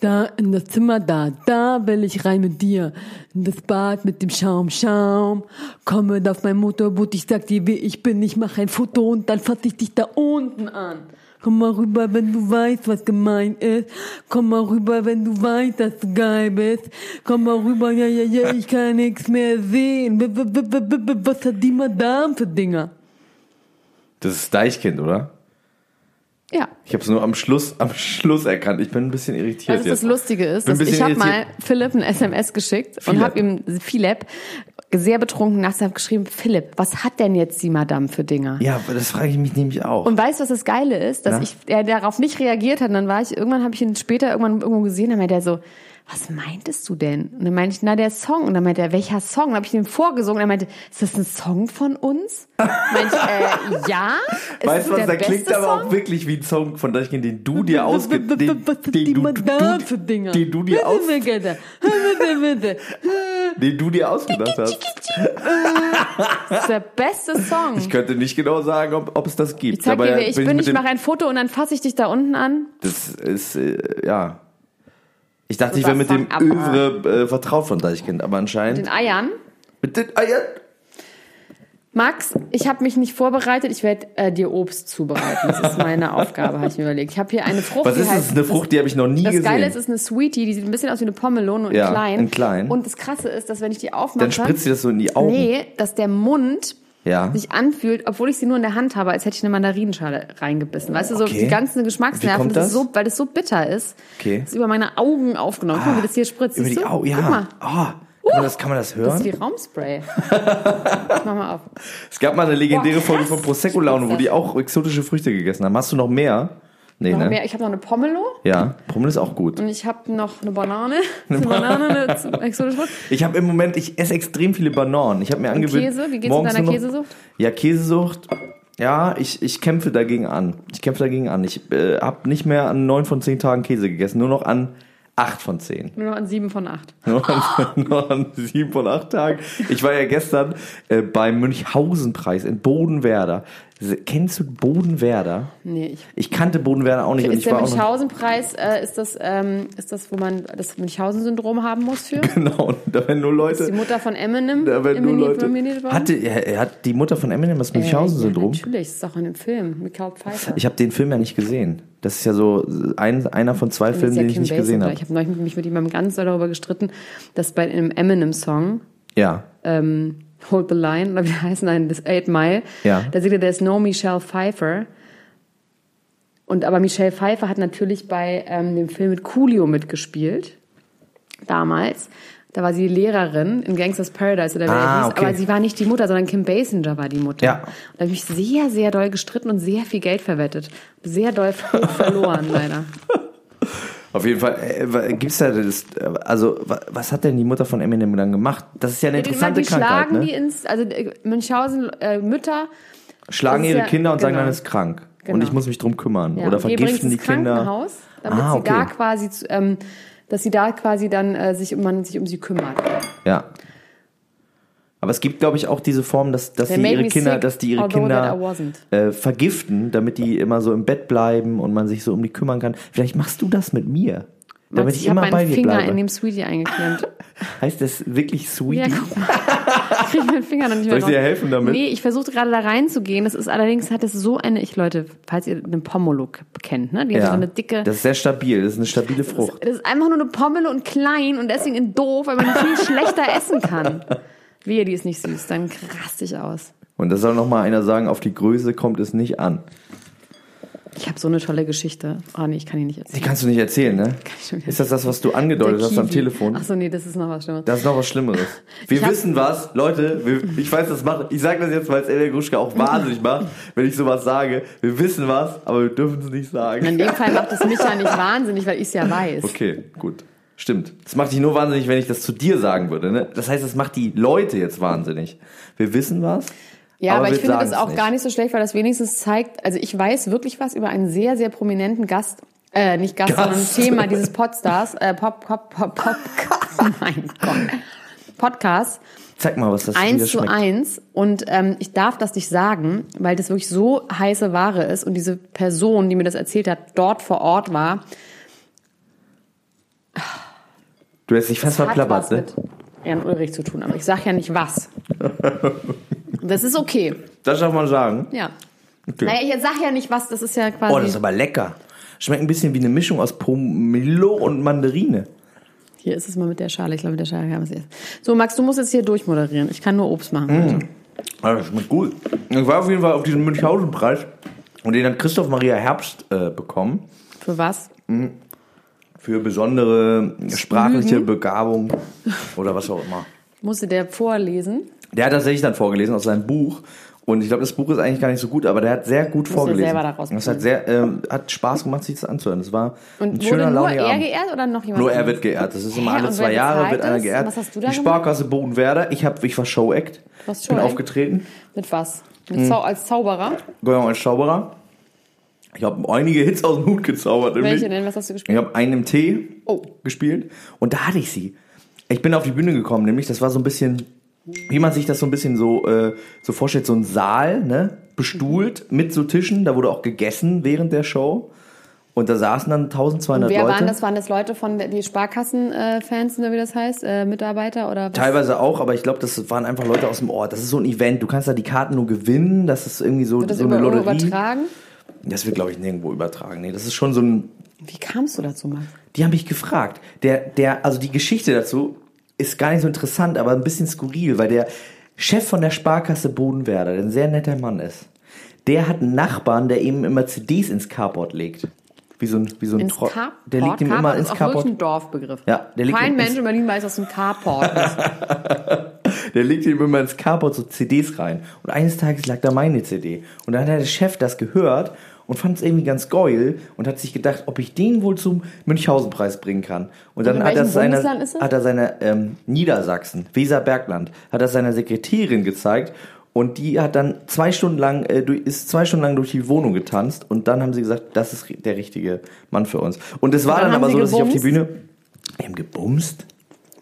Da in das Zimmer da, da will ich rein mit dir. In das Bad mit dem Schaum, Schaum. Komme auf mein Motorboot, ich sag dir, wie ich bin, ich mach ein Foto und dann fass ich dich da unten an. Komm mal rüber, wenn du weißt, was gemein ist. Komm mal rüber, wenn du weißt, dass du geil bist. Komm mal rüber, ja, ja, ja, ich kann nichts mehr sehen. Was hat die Madame für Dinger? Das ist Deichkind, oder? Ja. Ich habe es nur am Schluss, am Schluss erkannt. Ich bin ein bisschen irritiert. Das jetzt. Lustige ist, dass ich habe mal. Philipp ein SMS geschickt und Philipp. habe ihm Philipp sehr betrunken nachts geschrieben, Philipp, was hat denn jetzt die Madame für Dinger? Ja, das frage ich mich nämlich auch. Und weißt du, was das Geile ist, dass Na? ich er darauf nicht reagiert hat. Und dann war ich irgendwann habe ich ihn später irgendwann irgendwo gesehen, dann meinte er so, was meintest du denn? Und dann meinte ich, na der Song. Und dann meinte er, welcher Song? Dann habe ich ihm vorgesungen. Und er meinte, ist das ein Song von uns? meinte ich, äh, ja. Ist weißt du was, der da klingt aber auch wirklich wie ein Song von Deichkind, den du dir ausge... Was Den, den, du, den dir aus, Bitte, bitte, bitte, bitte. den du dir ausgedacht hast. Das ist der beste Song. Ich könnte nicht genau sagen, ob, ob es das gibt. Ich zeig dir, ich bin, ich mache ein Foto und dann fasse ich dich da unten an. Das ist, äh, ja... Ich dachte, ich wäre mit dem. Övre äh, vertraut von Deichkind, aber anscheinend... Den Eiern. mit den Eiern... Max, ich habe mich nicht vorbereitet. Ich werde äh, dir Obst zubereiten. Das ist meine Aufgabe, habe ich mir überlegt. Ich habe hier eine Frucht. Was ist das? Eine Frucht, die habe ich noch nie Das gesehen. Geile ist, es ist eine Sweetie, die sieht ein bisschen aus wie eine Pommelone und Ja, klein. in klein. Und das Krasse ist, dass wenn ich die aufmache, Dann spritzt dir das so in die Augen. nee, dass der Mund Ja. sich anfühlt, obwohl ich sie nur in der Hand habe, als hätte ich eine Mandarinenschale reingebissen. Weißt du, so Okay. die ganzen Geschmacksnerven, das ist das? so, weil das so bitter ist. Okay. Das ist über meine Augen aufgenommen. Guck mal, wie das hier spritzt. Über die? Augen, ja. Guck mal. Ah, kann, man das, kann man das Das hören? ist wie Raumspray. mach mal auf. Es gab mal eine legendäre Boah, Folge von Prosecco Laune, wo die auch exotische Früchte gegessen haben. Hast du noch mehr? Nee, Noch ne? mehr. Ich habe noch eine Pomelo Ja, Pommes ist auch gut. und ich habe noch eine Banane. Eine Banane, eine exotische. Ich habe im Moment, ich esse extrem viele Bananen. Ich habe mir angewöhnt. Käse? Wie geht's mit deiner noch- Käsesucht? Ja, Käsesucht. Ja, ich, ich kämpfe dagegen an. Ich kämpfe dagegen an. Ich äh, habe nicht mehr an neun von zehn Tagen Käse gegessen, nur noch an acht von zehn. Nur noch an sieben von acht. Nur an, nur an sieben von acht Tagen. Ich war ja gestern äh, beim Münchhausen-Preis in Bodenwerder. Kennst du Bodenwerder? Nee, ich Ich kannte Bodenwerder auch nicht. Ist ich der auch Münchhausen-Preis, äh, ist, das, ähm, ist das, wo man das Münchhausen-Syndrom haben muss für? Genau, und da werden nur Ist die Leute. Mutter von Eminem Da werden nur Leute. Hatte, er, hat die Mutter von Eminem das Münchhausen-Syndrom? Ja, natürlich, das ist doch in dem Film mit Carl Pfeiffer. Ich habe den Film ja nicht gesehen. Das ist ja so ein, einer von zwei Filmen, ja den ich nicht gesehen Basinger. habe. Ich habe neulich mich mit jemandem ganz doll darüber gestritten, dass bei einem Eminem-Song Ja. ähm, Hold the Line, oder wie heißt nein, das Eight Mile, Ja. da sieht er, there is no Michelle Pfeiffer. Und aber Michelle Pfeiffer hat natürlich bei ähm, dem Film mit Coolio mitgespielt, damals. Da war sie Lehrerin in Gangsters Paradise oder wie Ah, hieß, okay. aber sie war nicht die Mutter, sondern Kim Basinger war die Mutter. Ja. Und da habe ich mich sehr, sehr doll gestritten und sehr viel Geld verwettet. Sehr doll verloren, leider. Auf jeden Fall, äh, gibt's da das, äh, also wa- was hat denn die Mutter von Eminem dann gemacht? Das ist ja eine interessante die Krankheit, schlagen ne? die ins, also äh, Münchhausen äh, Mütter schlagen ihre ja- Kinder und sagen, genau. dann ist krank. Und Genau. ich muss mich drum kümmern. Ja, Oder und vergiften die Kinder. Damit Ah, sie okay. da quasi, ähm, dass sie da quasi dann äh, sich um man sich um sie kümmert. Ja. Aber es gibt, glaube ich, auch diese Form, dass, dass They die ihre Kinder, sick, dass die ihre Kinder äh, vergiften, damit die immer so im Bett bleiben und man sich so um die kümmern kann. Vielleicht machst du das mit mir. damit Max, ich, ich habe immer bei meinen dir Finger bleibe. in dem Sweetie eingeklemmt. heißt das wirklich Sweetie? Ja, guck mal. Ich krieg meinen Finger noch nicht Soll mehr ich dir helfen damit? Nee, ich versuchte gerade da reinzugehen. Das ist allerdings, hat es so eine, ich Leute, falls ihr den Pomelo kennt, ne? Die hat so eine dicke, Das ist sehr stabil, das ist eine stabile Frucht. das ist einfach nur eine Pomelo und klein und deswegen doof, weil man viel schlechter essen kann. Wehe, die ist nicht süß, dann raste ich aus. Und da soll noch mal einer sagen, auf die Größe kommt es nicht an. Ich habe so eine tolle Geschichte. Oh nee, ich kann die nicht Die erzählen. kannst du nicht erzählen, ne? ich schon wieder Ist das das, was du angedeutet hast am Telefon? Ach so, nee, das ist noch was Schlimmes. Das ist noch was Schlimmeres. Wir Ich wissen was, Leute, wir, ich weiß, das macht, ich sage das jetzt, weil es Elena Gruschka auch wahnsinnig macht, wenn ich sowas sage. Wir wissen was, aber wir dürfen es nicht In sagen. dem Fall macht es mich ja nicht wahnsinnig, weil ich es ja weiß. Okay, gut. Stimmt. Das macht dich nur wahnsinnig, wenn ich das zu dir sagen würde. Ne? Das heißt, das macht die Leute jetzt wahnsinnig. Wir wissen was. Ja, aber, wir ich finde das auch gar nicht so schlecht, weil das wenigstens zeigt, also ich weiß wirklich was über einen sehr, sehr prominenten Gast, äh, nicht Gast, Gast. sondern Thema dieses Podstars, äh, Pop, Pop, Pop, Pop, mein Gott, Podcast, Zeig mal, was das wieder eins zu schmeckt. eins und ähm, ich darf das nicht sagen, weil das wirklich so heiße Ware ist und diese Person, die mir das erzählt hat, dort vor Ort war, Du hast dich fast verplappert, ne? mit Jan Ulrich zu tun, aber ich sag ja nicht was. Das ist okay, Das darf man sagen. ja. Okay. Naja, ich sag ja nicht was, das ist ja quasi... Oh, das ist aber lecker. Schmeckt ein bisschen wie eine Mischung aus Pomelo und Mandarine. Hier ist es mal mit der Schale. Ich glaube, mit der Schale kann man es essen. So, Max, du musst jetzt hier durchmoderieren. Ich kann nur Obst machen. Mm. Ah, das schmeckt gut. Ich war auf jeden Fall auf diesem Münchhausen-Preis und den hat Christoph Maria Herbst äh, bekommen Für was? Für besondere sprachliche Begabung oder was auch immer. Musste der vorlesen? Der hat tatsächlich dann vorgelesen aus seinem Buch. Und ich glaube, das Buch ist eigentlich gar nicht so gut, aber der hat sehr gut ja vorgelesen. selber daraus das hat sehr, ähm, hat Spaß gemacht, sich das anzuhören. Das war ein Und schöner wurde nur er Abend. geehrt oder noch jemand Nur er wird geehrt. Das ist immer Hä, alle zwei Jahre wird einer geehrt. Was hast du da Die gemacht? Sparkasse Bodenwerder. Ich hab, ich war Show-Act. Was Bin Show-Act? aufgetreten. Mit was? Mit Zau als Zauberer? Genau, als Zauberer. Ich habe einige Hits aus dem Hut gezaubert. nämlich. Welche denn? Was hast du Ich gespielt? habe einen im Tee Oh. gespielt und da hatte ich sie. Ich bin auf die Bühne gekommen, nämlich das war so ein bisschen, wie man sich das so ein bisschen so, äh, so vorstellt, so ein Saal, ne? Bestuhlt mit so Tischen, da wurde auch gegessen während der Show. Und da saßen dann 1200 Wer Leute. waren das? Waren das Leute von die Sparkassen-Fans, oder wie das heißt? Äh, Mitarbeiter oder was? Teilweise auch, aber ich glaube, das waren einfach Leute aus dem Ort. Das ist so ein Event. Du kannst da die Karten nur gewinnen. Das ist irgendwie so, so über, eine Lotterie. übertragen? Das wird, glaube ich, nirgendwo übertragen. Nee, das ist schon so ein Wie kamst du dazu, Max? Die haben mich gefragt. Der, der, also die Geschichte dazu ist gar nicht so interessant, aber ein bisschen skurril, weil der Chef von der Sparkasse Bodenwerder, der ein sehr netter Mann ist, der hat einen Nachbarn, der ihm immer CDs ins Carport legt. Wie so ein, wie so ein Ins Tro- Carport? Der legt ihm immer Carport ins ist auch wirklich Carport. ein Dorfbegriff. Ja, der legt Kein Mensch in Berlin weiß, was ein Carport ist. Der legt ihm immer ins Carport so CDs rein. Und eines Tages lag da meine CD. Und dann hat der Chef das gehört und fand es irgendwie ganz geil und hat sich gedacht, ob ich den wohl zum Münchhausen-Preis bringen kann. Und dann hat er das? hat er seiner ähm, Niedersachsen, Weserbergland, hat er seiner Sekretärin gezeigt und die hat dann zwei Stunden lang, äh, durch, ist zwei Stunden lang durch die Wohnung getanzt und dann haben sie gesagt, das ist der richtige Mann für uns. Und es war dann dann, aber sie so, dass ich auf die gebumst? Bühne, wir haben gebumst?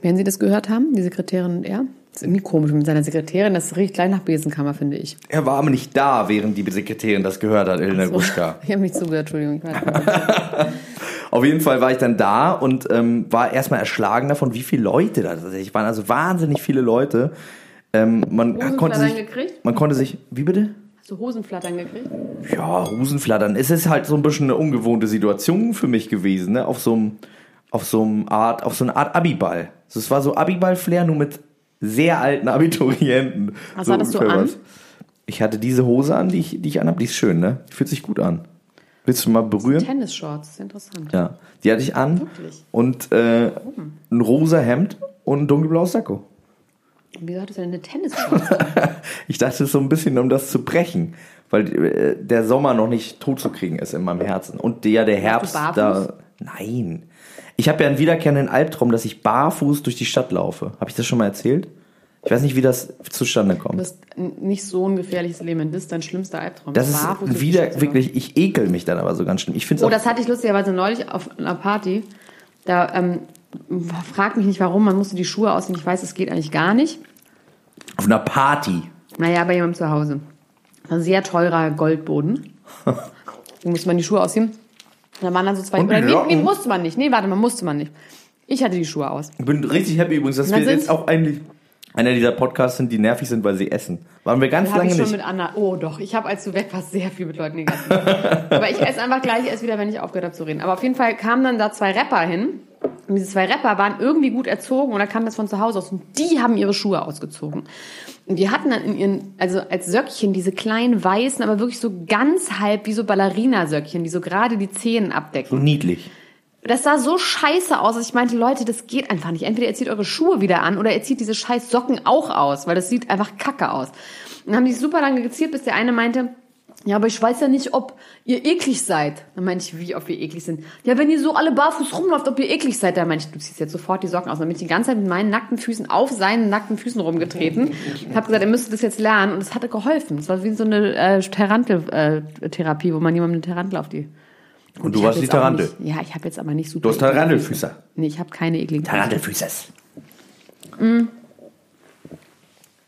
Werden Sie das gehört haben, die Sekretärin und er? Das ist irgendwie komisch mit seiner Sekretärin. Das riecht gleich nach Besenkammer, finde ich. Er war aber nicht da, während die Sekretärin das gehört hat, Elena Gruschka. Ich habe nicht zugehört, Entschuldigung. Auf jeden Fall war ich dann da und ähm, war erstmal erschlagen davon, wie viele Leute da tatsächlich waren. Also wahnsinnig viele Leute. Ähm, man Hosenflattern konnte sich, gekriegt? man konnte sich, wie bitte? Hast du Hosenflattern gekriegt? Ja, Husenflattern. Es ist halt so ein bisschen eine ungewohnte Situation für mich gewesen, ne? Auf so einem, auf so einem Art, auf so eine Art Abiball. Also es war so Abiball-Flair, nur mit sehr alten Abiturienten. Was so hattest du an? was. Ich hatte diese Hose an, die ich, die ich anhab. Die ist schön, ne? Die fühlt sich gut an. Willst du mal berühren? Tennisshorts, ist interessant. Ja, die hatte ich an Wirklich? und äh, ein rosa Hemd und ein dunkelblaues Sakko. Wieso hattest du denn eine Tennisshorts? Ich dachte, es so ein bisschen, um das zu brechen, weil äh, der Sommer noch nicht tot zu kriegen ist in meinem Herzen. Und der, der Herbst da. Nein. Ich habe ja einen wiederkehrenden Albtraum, dass ich barfuß durch die Stadt laufe. Habe ich das schon mal erzählt? Ich weiß nicht, wie das zustande kommt. bist n- nicht so ein gefährliches Leben. Das ist dein schlimmster Albtraum. Das Barfuß ist die wieder wirklich, ich ekel mich dann aber so ganz schlimm. Ich finde Oh, das hatte ich lustigerweise neulich auf einer Party. Da ähm, frag mich nicht warum, man musste die Schuhe ausziehen. Ich weiß, es geht eigentlich gar nicht. auf einer Party. Naja, bei jemandem zu Hause. Ein sehr teurer Goldboden. Da musste man die Schuhe ausziehen. Da waren dann so zwei. Und Oder nee, nee, musste man nicht. Nee, warte mal, musste man nicht. Ich hatte die Schuhe aus. Ich bin richtig happy übrigens, dass Dann wir jetzt auch eigentlich einer dieser Podcasts sind, die nervig sind, weil sie essen. Waren wir ganz Da lange ich schon nicht. mit Anna. Oh doch, ich habe, als du weg warst, sehr viel mit Leuten gegessen. Aber ich esse einfach gleich erst wieder, wenn ich aufgehört habe zu reden. Aber auf jeden Fall kamen dann da zwei Rapper hin. Und diese zwei Rapper waren irgendwie gut erzogen und da kam das von zu Hause aus. Und die haben ihre Schuhe ausgezogen. Und die hatten dann in ihren, also als Söckchen diese kleinen weißen, aber wirklich so ganz halb wie so Ballerina-Söckchen, die so gerade die Zehen So abdecken. niedlich. Das sah so scheiße aus, dass ich meinte, Leute, das geht einfach nicht. Entweder ihr zieht eure Schuhe wieder an oder ihr zieht diese scheiß Socken auch aus, weil das sieht einfach kacke aus. Und dann haben die super lange geziert, bis der eine meinte, ja, aber ich weiß ja nicht, ob ihr eklig seid. Dann meinte ich, wie, ob wir eklig sind. Ja, wenn ihr so alle barfuß rumläuft, ob ihr eklig seid. Dann meinte ich, du ziehst jetzt sofort die Socken aus. Dann bin ich die ganze Zeit mit meinen nackten Füßen auf seinen nackten Füßen rumgetreten. Ich habe gesagt, ihr müsst das jetzt lernen. Und es hatte geholfen. Es war wie so eine äh, Tarantel-Therapie, wo man jemandem eine Tarantel auf die... Und du warst die Tarantel. Nicht, ja, ich habe jetzt aber nicht super. Du hast Tarantelfüße. Füße. Nee, ich habe keine ekligen Füße. Tarantelfüßes.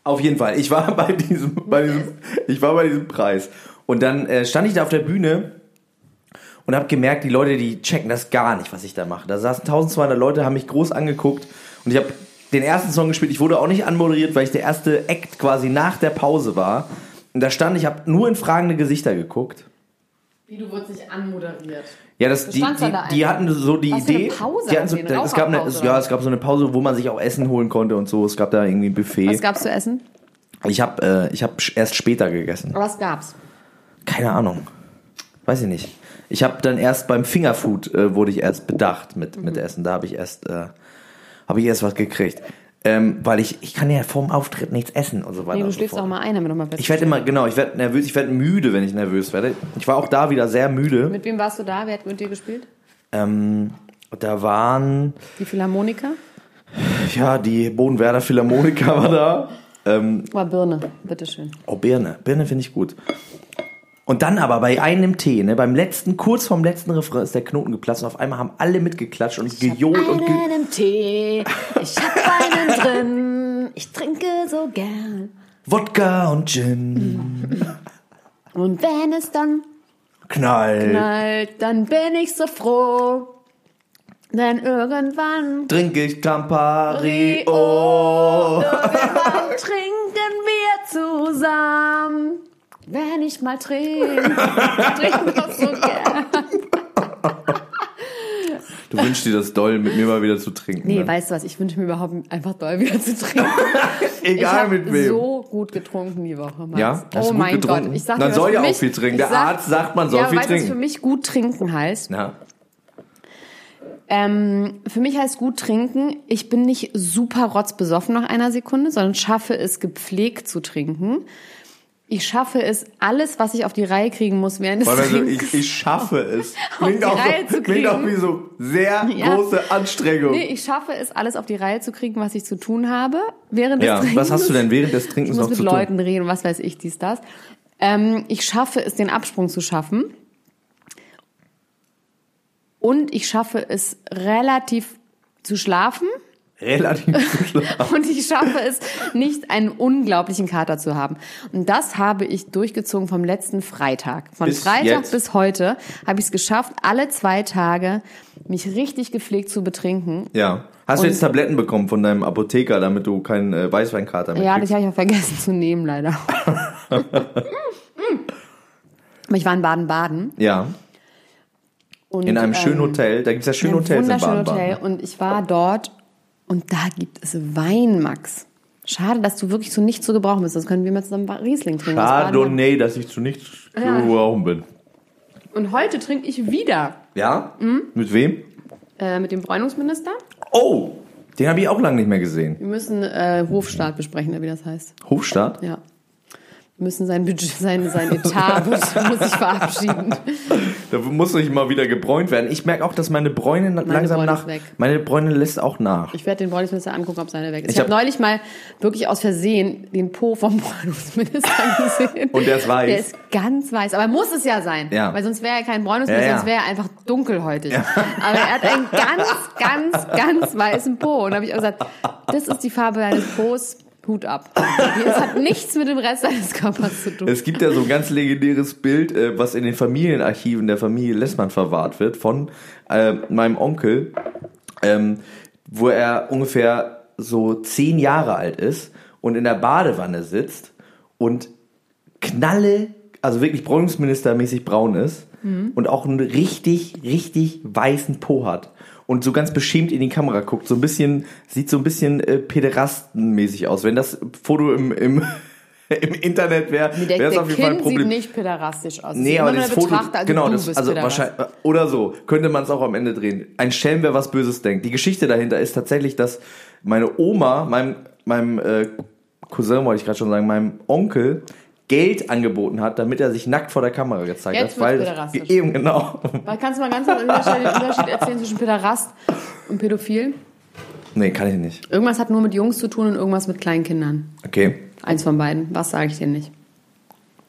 Auf jeden Fall. Ich war bei diesem, bei diesem, ich war bei diesem Preis. Und dann äh, stand ich da auf der Bühne und habe gemerkt, die Leute, die checken das gar nicht, was ich da mache. Da saßen 1200 Leute, haben mich groß angeguckt und ich habe den ersten Song gespielt. Ich wurde auch nicht anmoderiert, weil ich der erste Act quasi nach der Pause war. Und da stand, ich habe nur in fragende Gesichter geguckt. Wie, du wurdest nicht anmoderiert. Ja, das, die, die, da da die hatten so die Was für eine Idee. Pause die hatten so? Eine es gab eine, Raucherpause, ja, es gab so eine Pause, wo man sich auch Essen holen konnte und so. Es gab da irgendwie ein Buffet. Was gab's zu essen? Ich habe äh, ich hab erst später gegessen. Was gab's? Keine Ahnung. Weiß ich nicht. Ich habe dann erst beim Fingerfood äh, wurde ich erst bedacht mit Mhm. mit Essen. Da habe ich erst äh, habe ich erst was gekriegt. Ähm, weil ich ich kann ja vorm Auftritt nichts essen und so weiter. Nee, du so schläfst fort. auch mal ein, damit du mal besser. Ich werde immer genau, ich werde nervös, ich werde müde, wenn ich nervös werde. Ich war auch da wieder sehr müde. Mit wem warst du da? Wer hat mit dir gespielt? Ähm, da waren Die Philharmoniker? ja die Bodenwerder Philharmoniker war da. Ähm, War Birne, bitteschön. Oh, Birne. Birne finde ich gut. Und dann aber bei einem Tee, ne, beim letzten, kurz vorm letzten Refrain ist der Knoten geplatzt und auf einmal haben alle mitgeklatscht und gejohlt und ge Einen im Tee, ich hab einen drin, ich trinke so gern. Wodka und Gin. Und wenn es dann Knall. knallt, dann bin ich so froh. Denn irgendwann, Trinke ich Campari. Oh. Oh. irgendwann trinken wir zusammen. Wenn ich mal trinke, trinke doch so gern. Du wünschst dir das doll, mit mir mal wieder zu trinken. Nee, ne? weißt du was, ich wünsche mir überhaupt einfach doll wieder zu trinken. ich Egal habe mit wem. so gut getrunken die Woche. Max. Ja? Oh mein getrunken? Gott. Ich sag Man dir, soll ja auch mich- viel trinken. ich Der Arzt sagt, man soll ja, viel weißt trinken. für mich gut trinken heißt? Ja. Ähm, für mich heißt gut trinken, ich bin nicht super rotzbesoffen nach einer Sekunde, sondern schaffe es gepflegt zu trinken. Ich schaffe es, alles, was ich auf die Reihe kriegen muss während des also Trinkens. ich, ich schaffe es. Klingt auch, so, klingt auch wie so sehr Ja. große Anstrengung. Nee, ich schaffe es, alles auf die Reihe zu kriegen, was ich zu tun habe während des ja, Trinkens. was hast du denn während des Ich Trinkens muss noch mit zu Leuten tun? reden, was weiß ich, dies, das. Ähm, ich schaffe es, den Absprung zu schaffen. Und ich schaffe es, relativ zu schlafen. Relativ zu schlafen. Und ich schaffe es, nicht einen unglaublichen Kater zu haben. Und das habe ich durchgezogen vom letzten Freitag. Von Bis Freitag jetzt? bis heute habe ich es geschafft, alle zwei Tage mich richtig gepflegt zu betrinken. Ja. Hast du Und- jetzt Tabletten bekommen von deinem Apotheker, damit du keinen äh, Weißweinkater mehr Ja, das kriegst? habe ich auch vergessen zu nehmen, leider. Ich war in Baden-Baden. Ja. und, In einem schönen ähm, Hotel. Da gibt's ja schöne Hotels in Baden-Baden. Hotel und ich war dort und da gibt es Wein, Max. Schade, dass du wirklich so nicht zu gebrauchen bist. Sonst können wir mal zusammen Riesling trinken. Chardonnay, dass ich zu nichts zu gebrauchen bin. Und heute trinke ich wieder Ja? Mhm. Mit wem? äh, mit dem Bräunungsminister. Oh! Den habe ich auch lange nicht mehr gesehen. Wir müssen äh, Hofstaat besprechen, wie das heißt. Hofstaat? Ja. Müssen sein Budget, sein, sein Etat muss sich verabschieden. Da muss ich mal wieder gebräunt werden. Ich merke auch, dass meine Bräune langsam Bräune nach. Meine Bräune lässt auch nach. Ich werde den Bräunungsminister angucken, ob seine weg ist. Ich, Ich habe hab- neulich mal wirklich aus Versehen den Po vom Bräunungsminister gesehen. Und der ist weiß. Der ist ganz weiß. Aber muss es ja sein. Ja. Weil sonst wäre er kein Bräunungsminister, Ja, ja. sonst wäre er einfach dunkelhäutig. Aber er hat einen ganz, ganz, ganz weißen Po. Und da habe ich auch gesagt, das ist die Farbe deines Po's. Hut ab. Das hat nichts mit dem Rest seines Körpers zu tun. Es gibt ja so ein ganz legendäres Bild, äh, was in den Familienarchiven der Familie Lessmann verwahrt wird, von äh, meinem Onkel, ähm, wo er ungefähr so zehn Jahre alt ist und in der Badewanne sitzt und knalle, also wirklich bräunungsministermäßig braun ist und auch einen richtig, richtig weißen Po hat. Und so ganz beschämt in die Kamera guckt, so ein bisschen, sieht so ein bisschen äh, pederastenmäßig aus. Wenn das Foto im, im, im Internet wäre, wäre es auf jeden Fall ein Problem. sieht nicht päderastisch aus. Nee, aber das Foto, also genau, das, also pederastisch. wahrscheinlich, oder so, könnte man es auch am Ende drehen. Ein Schelm, wer was Böses denkt. Die Geschichte dahinter ist tatsächlich, dass meine Oma, meinem, meinem äh, Cousin, wollte ich gerade schon sagen, meinem Onkel, Geld angeboten hat, damit er sich nackt vor der Kamera gezeigt Jetzt hat. Weil päderastisch. eben, genau. Weil Kannst du mal ganz kurz an dieser Stelle den Unterschied erzählen zwischen Päderast und Pädophil? Nee, kann ich nicht. Irgendwas hat nur mit Jungs zu tun und irgendwas mit kleinen Kindern. Okay, Eins von beiden. Was sage ich dir nicht?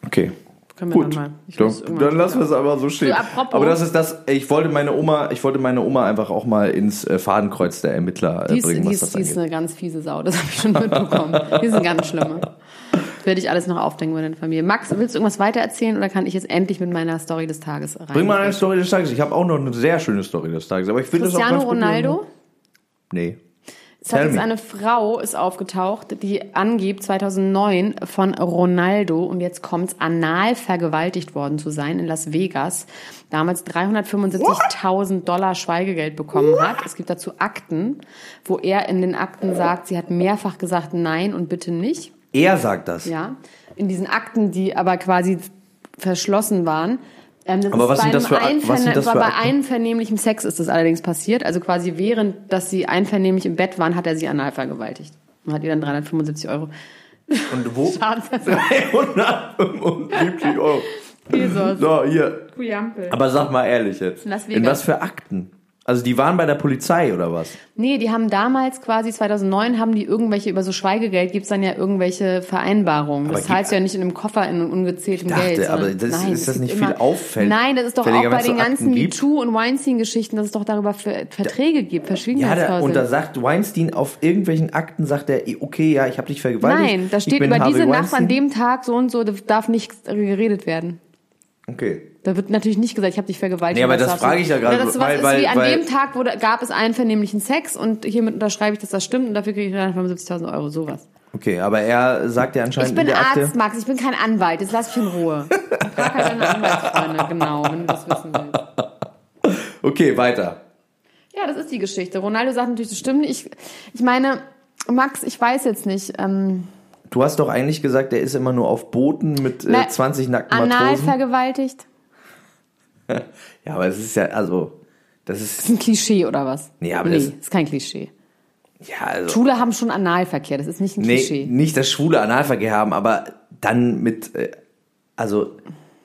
okay. Können wir Gut, dann mal. Dann, dann lassen wir es aber so stehen. So, aber das ist das, ich wollte meine Oma, ich wollte meine Oma einfach auch mal ins äh, Fadenkreuz der Ermittler äh, Die ist, bringen, die was ist, das die ist angeht. eine ganz fiese Sau, das habe ich schon mitbekommen. Die sind ganz schlimme. Werde ich alles noch aufdenken bei deiner Familie. Max, willst du irgendwas weiter erzählen oder kann ich jetzt endlich mit meiner Story des Tages rein? Bring mal eine Story des Tages. Ich habe auch noch eine sehr schöne Story des Tages, aber ich finde das auch ganz gut. Ronaldo? Nee. Es hat Tell jetzt me. eine Frau ist aufgetaucht, die angibt 2009 von Ronaldo und jetzt kommt's anal vergewaltigt worden zu sein in Las Vegas. Damals 375.000 Dollar Schweigegeld bekommen hat. Es gibt dazu Akten, wo er in den Akten sagt, sie hat mehrfach gesagt nein und bitte nicht. Er sagt das. Ja, in diesen Akten, die aber quasi verschlossen waren. Ähm, das Aber was bei sind das für Ak- was sind das für bei Akten? einvernehmlichem Sex ist das allerdings passiert. Also quasi während, dass sie einvernehmlich im Bett waren, hat er sie anal vergewaltigt. Und hat ihr dann 375 Euro Und wo? Schadensersatz. 375 Euro. Jesus. So, hier. Kujampel. Aber sag mal ehrlich jetzt. In was für Akten? Also die waren bei der Polizei oder was? Nee, die haben damals quasi 2009 haben die irgendwelche über so Schweigegeld gibt's dann ja irgendwelche Vereinbarungen. Das zahlst du ja nicht in einem Koffer in ungezähltem dachte, Geld. aber das- nein, ist das nicht viel auffällig- Nein, das ist doch auch bei den ganzen? MeToo und Weinstein-Geschichten, dass es doch darüber Ver Verträge gibt, Ja, da, und da sagt Weinstein auf irgendwelchen Akten, sagt er, okay, ja, ich habe dich vergewaltigt. Nein, da steht über diese Nacht an dem Tag so und so darf nichts geredet werden. Okay. Da wird natürlich nicht gesagt, ich habe dich vergewaltigt. Nee, aber das frage ich ja gerade, Oder das weil- weil- ist wie an weil- dem Tag wurde, gab es einvernehmlichen Sex und hiermit unterschreibe ich, dass das stimmt und dafür kriege ich 375.000 Euro, sowas. Okay, aber er sagt ja anscheinend Ich bin in der Akte. Arzt, Max, ich bin kein Anwalt, jetzt lass mich in Ruhe. Frag halt deine Anwaltsfreunde, genau, wenn du das wissen willst. Okay, weiter. Ja, das ist die Geschichte. Ronaldo sagt natürlich, das stimmt nicht. Ich, ich meine, Max, ich weiß jetzt nicht. Ähm, Du hast doch eigentlich gesagt, er ist immer nur auf Booten mit äh, na, 20 nackten Anal Matrosen. vergewaltigt? Ja, aber es ist ja, also, das ist, Das ist ein Klischee oder was? Nee, aber nee, das- ist kein Klischee. ja, also, Schwule haben schon Analverkehr, das ist nicht ein nee, Klischee. nicht das schwule Analverkehr haben, aber dann mit, äh, also,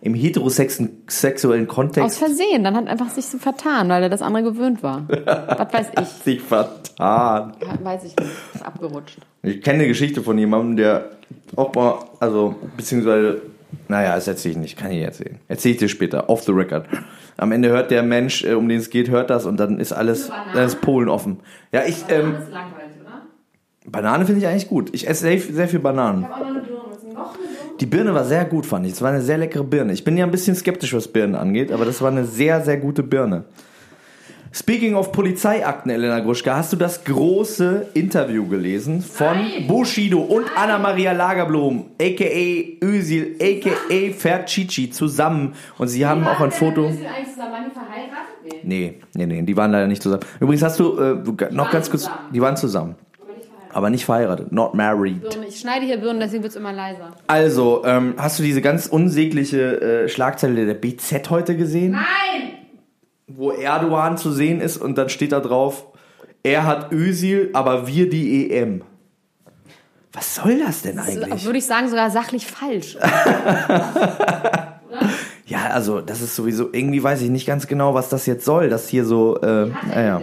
im heterosexuellen Aus Kontext Versehen, dann hat einfach sich so vertan, weil er das andere gewöhnt war. Was weiß ich. sich vertan. Ja, Weiß ich nicht. Ist abgerutscht. Ich kenne eine Geschichte von jemandem, der auch mal, also, beziehungsweise, naja, das erzähle ich nicht, kann ich nicht erzählen. Erzähle ich dir später, off the record. Am Ende hört der Mensch, äh, um den es geht, hört das und dann ist alles, dann ist Polen offen. Ja, ich, ähm, ist langweilig, oder? Banane finde ich eigentlich gut. Ich esse sehr, sehr viel Bananen. Auch noch eine Birne. Noch eine Birne? Die Birne war sehr gut, fand ich. Es war eine sehr leckere Birne. Ich bin ja ein bisschen skeptisch, was Birnen angeht, aber das war eine sehr, sehr gute Birne. Speaking of Polizeiakten, Elena Gruschka, hast du das große Interview gelesen von Bushido und Anna-Maria Lagerblom, a.k.a. Özil, a.k.a. Fercici zusammen. Und sie haben auch ein Foto... Sind eigentlich zusammen? Waren die verheiratet? Nee. Nee, nee, nee, die waren leider nicht zusammen. Übrigens hast du, äh, noch ganz kurz... zusammen. Die waren zusammen. Aber nicht verheiratet. Not married. Ich schneide hier Birnen, deswegen wird es immer leiser. Also, ähm, hast du diese ganz unsägliche äh, Schlagzeile der BZ heute gesehen? Nein! Wo Erdogan zu sehen ist und dann steht da drauf, er hat Özil, aber wir die EM. Was soll das denn Das eigentlich? ist, würde ich sagen, sogar sachlich falsch. Ja, also das ist sowieso, irgendwie weiß ich nicht ganz genau, was das jetzt soll, dass hier so, äh, naja.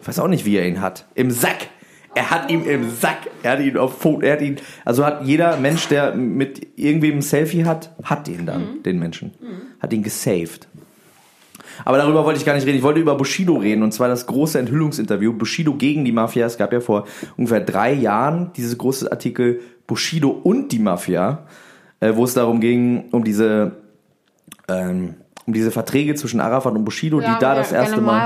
Ich weiß auch nicht, wie er ihn hat. Im Sack! Er hat ihn im Sack. Er hat ihn auf Foto. Er hat ihn. Also hat jeder Mensch, der mit irgendwem ein Selfie hat, hat ihn dann, den Menschen. Hat ihn gesaved. Aber darüber wollte ich gar nicht reden. Ich wollte über Bushido reden und zwar das große Enthüllungsinterview Bushido gegen die Mafia. Es gab ja vor ungefähr drei Jahren dieses große Artikel Bushido und die Mafia, äh, wo es darum ging, um diese ähm, um diese Verträge zwischen Arafat und Bushido, die da das erste Mal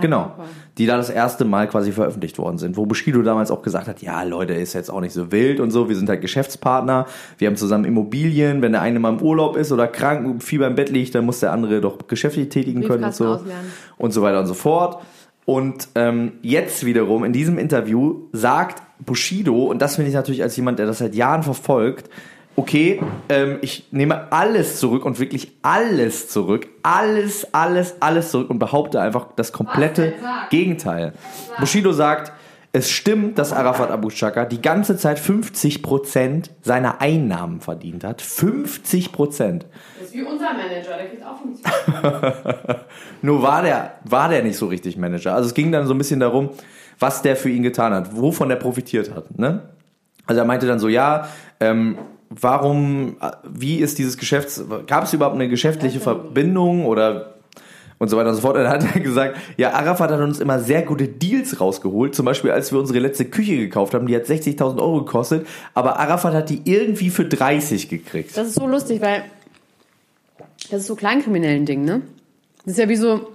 Genau. Die da das erste Mal quasi veröffentlicht worden sind, wo Bushido damals auch gesagt hat, ja, Leute, ist jetzt auch nicht so wild und so, wir sind halt Geschäftspartner, wir haben zusammen Immobilien, wenn der eine mal im Urlaub ist oder krank Fieber im Bett liegt, dann muss der andere doch geschäftlich tätigen können und so auslernen. und so weiter und so fort. Und ähm, jetzt wiederum in diesem Interview sagt Bushido, und das finde ich natürlich als jemand, der das seit Jahren verfolgt, okay, ähm, ich nehme alles zurück und wirklich alles zurück, alles, alles, alles zurück und behaupte einfach das komplette Gegenteil. Bushido sagt, es stimmt, dass Arafat Abu Chaka die ganze Zeit 50% seiner Einnahmen verdient hat. 50%. Das ist wie unser Manager, der kriegt auch 50. Nur war der, war der nicht so richtig Manager. Also es ging dann so ein bisschen darum, was der für ihn getan hat, wovon der profitiert hat. Ne? Also er meinte dann so, ja, ähm, warum, wie ist dieses Geschäfts, gab es überhaupt eine geschäftliche Verbindung oder und so weiter und so fort. Und dann hat er gesagt, ja, Arafat hat uns immer sehr gute Deals rausgeholt. Zum Beispiel, als wir unsere letzte Küche gekauft haben, die hat 60.000 Euro gekostet, aber Arafat hat die irgendwie für 30 gekriegt. Das ist so lustig, weil das ist so kleinkriminellen Ding, ne? Das ist ja wie so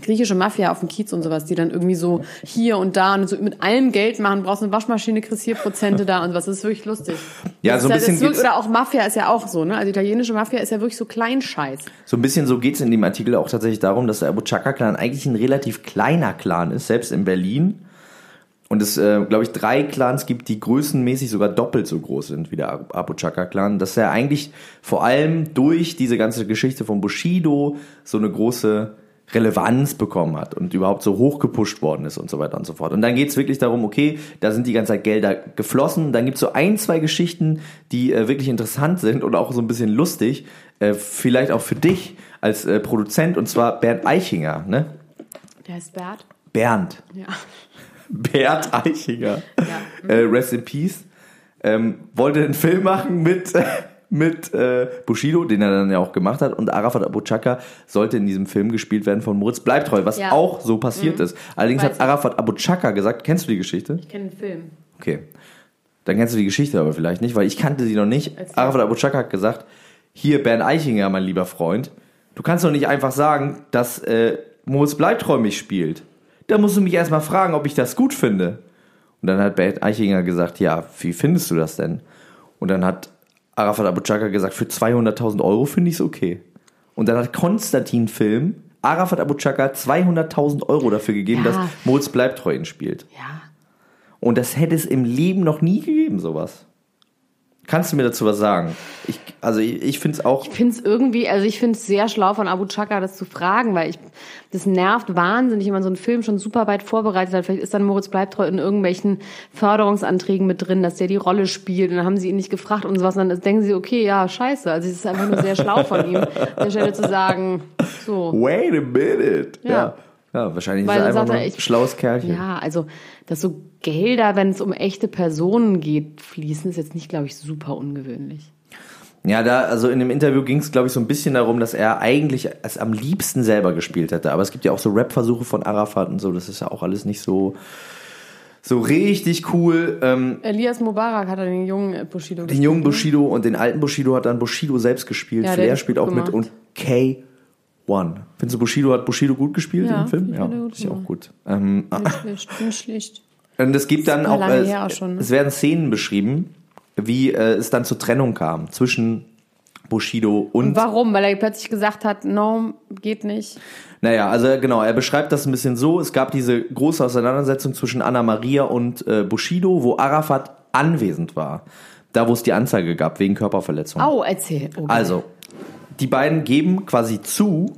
griechische Mafia auf dem Kiez und sowas, die dann irgendwie so hier und da und so mit allem Geld machen, brauchst eine Waschmaschine, kriegst hier Prozente da und was. Das ist wirklich lustig. Ja, Das so ein bisschen wirklich, Oder auch Mafia ist ja auch so, ne? Also italienische Mafia ist ja wirklich so Kleinscheiß. So ein bisschen so geht's in dem Artikel auch tatsächlich darum, dass der Abu Chaka-Clan eigentlich ein relativ kleiner Clan ist, selbst in Berlin. Und es, äh, glaube ich, drei Clans gibt, die größenmäßig sogar doppelt so groß sind wie der Abu Chaka-Clan. Dass er eigentlich vor allem durch diese ganze Geschichte von Bushido so eine große Relevanz bekommen hat und überhaupt so hochgepusht worden ist und so weiter und so fort. Und dann geht's wirklich darum, okay, da sind die ganze Zeit Gelder geflossen. Dann gibt's so ein, zwei Geschichten, die äh, wirklich interessant sind und auch so ein bisschen lustig. Äh, vielleicht auch für dich als äh, Produzent, und zwar Bernd Eichinger, ne? Der heißt Bert. Bernd. Ja. Bert Eichinger. Äh, rest in Peace. Ähm, wollte einen Film machen mit, mit äh, Bushido, den er dann ja auch gemacht hat. Und Arafat Abu Chaka sollte in diesem Film gespielt werden von Moritz Bleibtreu, was Ja. auch so passiert ist. Allerdings Weiß hat. Arafat Abu Chaka gesagt, kennst du die Geschichte? Ich kenne den Film. Okay. Dann kennst du die Geschichte aber vielleicht nicht, weil ich kannte sie noch nicht. Erzähl. Arafat Abu Chaka hat gesagt, hier Bernd Eichinger, mein lieber Freund, du kannst doch nicht einfach sagen, dass äh, Moritz Bleibtreu mich spielt. Da musst du mich erstmal fragen, ob ich das gut finde. Und dann hat Bernd Eichinger gesagt, ja, wie findest du das denn? Und dann hat Arafat Abu Chaka gesagt, für 200.000 Euro finde ich es okay. Und dann hat Konstantin Film Arafat Abu Chaka 200.000 Euro dafür gegeben, Ja. dass Bleibtreu ihn spielt. Ja. Und das hätte es im Leben noch nie gegeben, sowas. Kannst du mir dazu was sagen? Ich, also ich, ich finde es auch. Ich finde es irgendwie, also ich finde es sehr schlau von Abu Chaka, das zu fragen, weil ich, das nervt wahnsinnig, wenn man so einen Film schon super weit vorbereitet hat. Vielleicht ist dann Moritz Bleibtreu in irgendwelchen Förderungsanträgen mit drin, dass der die Rolle spielt und dann haben sie ihn nicht gefragt und sowas. Und dann denken sie, okay, ja, scheiße. Also es ist einfach nur sehr schlau von ihm, an der Stelle zu sagen, so. Wait a minute. Ja. Ja. Ja, wahrscheinlich Weil ist er dann einfach nur ein ich- schlaues Kerlchen. Ja, also, dass so Gelder, wenn es um echte Personen geht, fließen, ist jetzt nicht, glaube ich, super ungewöhnlich. Ja, da, also in dem Interview ging es, glaube ich, so ein bisschen darum, dass er eigentlich es am liebsten selber gespielt hätte. Aber es gibt ja auch so Rap-Versuche von Arafat und so, das ist ja auch alles nicht so, so richtig cool. Ähm, Elias Mubarak hat er den jungen äh, Bushido den jungen Bushido und den alten Bushido hat dann Bushido selbst gespielt. Ja, Flair spielt auch mit gemacht. und K1. Findest du Bushido hat Bushido gut gespielt Ja, im Film? ich Ja, finde, ist ja auch gut. Ähm, schlecht, schlecht. Und es gibt dann auch, äh, auch schon, ne? es werden Szenen beschrieben, wie äh, es dann zur Trennung kam zwischen Bushido und, Warum? Weil er plötzlich gesagt hat, no, geht nicht. naja, also genau, er beschreibt das ein bisschen so, es gab diese große Auseinandersetzung zwischen Anna Maria und äh, Bushido, wo Arafat anwesend war. Da, wo es die Anzeige gab, wegen Körperverletzung. Au, erzähl. Oh, geil. Also, die beiden geben quasi zu,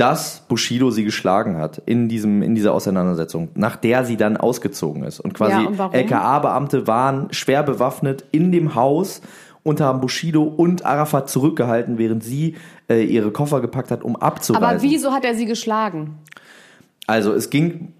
dass Bushido sie geschlagen hat in diesem in dieser Auseinandersetzung, nach der sie dann ausgezogen ist und quasi Ja? LKA-Beamte waren schwer bewaffnet in dem Haus und haben Bushido und Arafat zurückgehalten, während sie äh, ihre Koffer gepackt hat, um abzureisen. Aber wieso hat er sie geschlagen? Also es ging,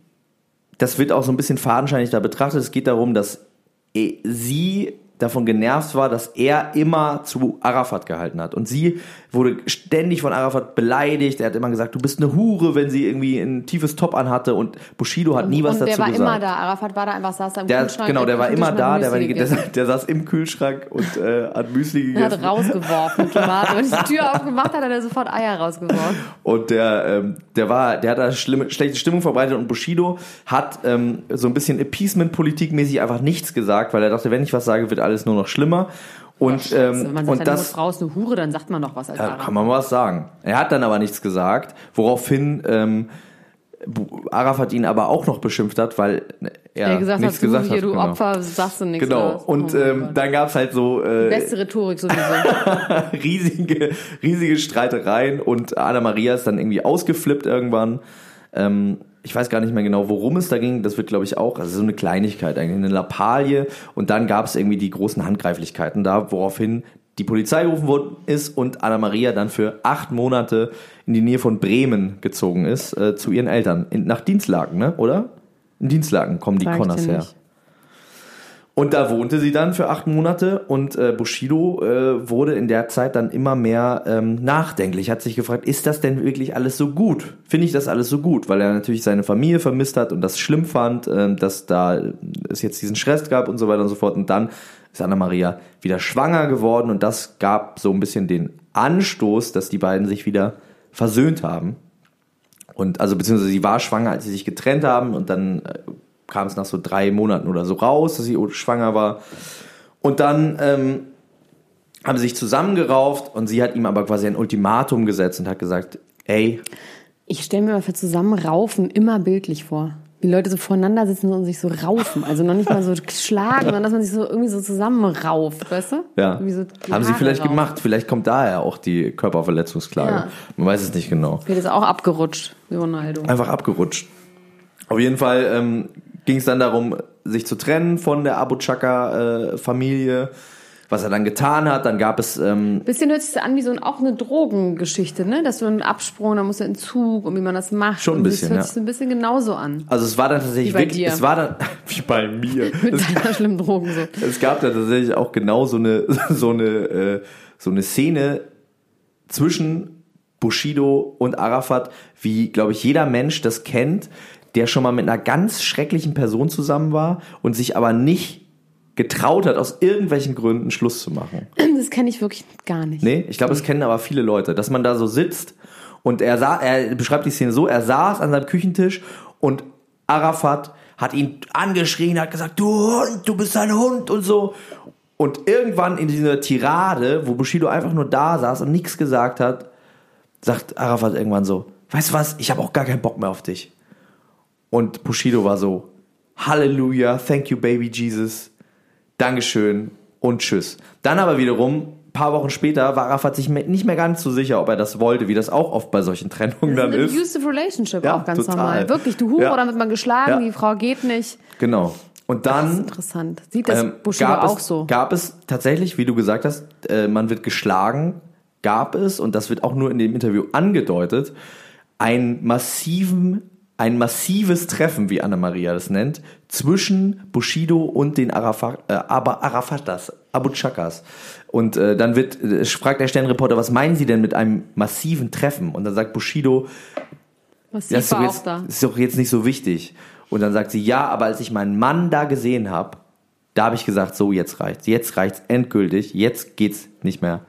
das wird auch so ein bisschen fadenscheinig da betrachtet. Es geht darum, dass eh- sie davon genervt war, dass er immer zu Arafat gehalten hat. Und sie wurde ständig von Arafat beleidigt. Er hat immer gesagt, du bist eine Hure, wenn sie irgendwie ein tiefes Top anhatte. Und Bushido hat nie was und der dazu war gesagt. immer da. Arafat war da einfach, saß da im Der, Kühlschrank. genau, der war immer da, der, war der, gegessen. der saß im Kühlschrank und äh, hat Müsli Er hat gegessen. rausgeworfen Tomate. Wenn ich die Tür aufgemacht hat, hat er sofort Eier rausgeworfen. Und der, ähm, der war, der hat da schlimme, schlechte Stimmung verbreitet und Bushido hat ähm, so ein bisschen Appeasement-Politik-mäßig einfach nichts gesagt, weil er dachte, wenn ich was sage, wird alles nur noch schlimmer. Und, Wenn ähm, man sagt, und das Frau ist eine Hure, dann sagt man doch was als ja, kann man was sagen. Er hat dann aber nichts gesagt, woraufhin ähm, Arafat ihn aber auch noch beschimpft hat, weil er Der gesagt nichts hat, du gesagt hier, hat. du genau. Opfer, sagst du nichts. Genau. was? Und Oh ähm, dann gab's halt so äh, Beste Rhetorik sowieso. riesige, riesige Streitereien und Anna Maria ist dann irgendwie ausgeflippt irgendwann. Ähm, ich weiß gar nicht mehr genau, worum es da ging. Das wird, glaube ich, auch, also so eine Kleinigkeit eigentlich, eine Lappalie. Und dann gab es irgendwie die großen Handgreiflichkeiten da, woraufhin die Polizei gerufen worden ist und Anna Maria dann für acht Monate in die Nähe von Bremen gezogen ist, äh, zu ihren Eltern. In, nach Dienstlaken, ne? Oder? In Dienstlaken kommen die Sag Connors her. nicht. Und da wohnte sie dann für acht Monate und äh, Bushido äh, wurde in der Zeit dann immer mehr ähm, nachdenklich, hat sich gefragt, ist das denn wirklich alles so gut? Finde ich das alles so gut? Weil er natürlich seine Familie vermisst hat und das schlimm fand, ähm, dass da es jetzt diesen Stress gab und so weiter und so fort. Und dann ist Anna Maria wieder schwanger geworden und das gab so ein bisschen den Anstoß, dass die beiden sich wieder versöhnt haben. Und also beziehungsweise sie war schwanger, als sie sich getrennt haben und dann äh, kam es nach so drei Monaten oder so raus, dass sie schwanger war. Und dann ähm, haben sie sich zusammengerauft und sie hat ihm aber quasi ein Ultimatum gesetzt und hat gesagt, ey, Ich stelle mir mal für Zusammenraufen immer bildlich vor. Wie Leute so voreinander sitzen und sich so raufen. Also noch nicht mal so schlagen, sondern dass man sich so irgendwie so zusammenrauft, weißt du? ja, so haben sie vielleicht raufen. gemacht. Vielleicht kommt daher auch die Körperverletzungsklage. Ja. Man weiß es nicht genau. Vielleicht ist auch abgerutscht, Ronaldo. Einfach abgerutscht. Auf jeden Fall ähm, ging es dann darum, sich zu trennen von der Abu Chaka-Familie. was er dann getan hat, dann gab es ähm, Bisschen hört sich so an wie so ein, auch eine Drogengeschichte, ne? Dass du einen Absprung, dann musst du in Zug und wie man das macht. Schon ein bisschen, Das hört ja. sich so ein bisschen genauso an. Also es war dann tatsächlich Wie bei wirklich, dir. es war dann wie bei mir. Mit Es, deiner schlimmen Drogen so. es gab da tatsächlich auch genau so eine so eine äh, so eine Szene zwischen Bushido und Arafat, wie glaube ich jeder Mensch das kennt, der schon mal mit einer ganz schrecklichen Person zusammen war und sich aber nicht getraut hat, aus irgendwelchen Gründen Schluss zu machen. Das kenne ich wirklich gar nicht. Nee, ich glaube, es kennen aber viele Leute, dass man da so sitzt und er sah, er beschreibt die Szene so, er saß an seinem Küchentisch und Arafat hat ihn angeschrien, hat gesagt, du Hund, du bist ein Hund und so. Und irgendwann in dieser Tirade, wo Bushido einfach nur da saß und nichts gesagt hat, sagt Arafat irgendwann so, weißt du was, ich habe auch gar keinen Bock mehr auf dich. Und Bushido war so, Halleluja, thank you baby Jesus, Dankeschön und tschüss. Dann aber wiederum, ein paar Wochen später, war Arafat sich nicht mehr ganz so sicher, ob er das wollte, wie das auch oft bei solchen Trennungen dann Ein ist. abusive relationship Ja, auch ganz total. normal. Wirklich, du Hure, Ja. oder wird man geschlagen, Ja. die Frau geht nicht. Genau. Und Das ist dann interessant. Sieht das ähm, Bushido auch es, so? gab es tatsächlich, wie du gesagt hast, äh, man wird geschlagen, gab es, und das wird auch nur in dem Interview angedeutet, einen massiven, ein massives Treffen, wie Anna-Maria das nennt, zwischen Bushido und den Arafat, äh, Arafatas, Abu Chakas. Und äh, dann wird, äh, fragt der Sternreporter, was meinen Sie denn mit einem massiven Treffen? Und dann sagt Bushido, Massiv das ist doch, jetzt, da. ist doch jetzt nicht so wichtig. Und dann sagt sie, ja, aber als ich meinen Mann da gesehen habe, da habe ich gesagt, so, jetzt reicht's. Jetzt reicht's endgültig. Jetzt geht's nicht mehr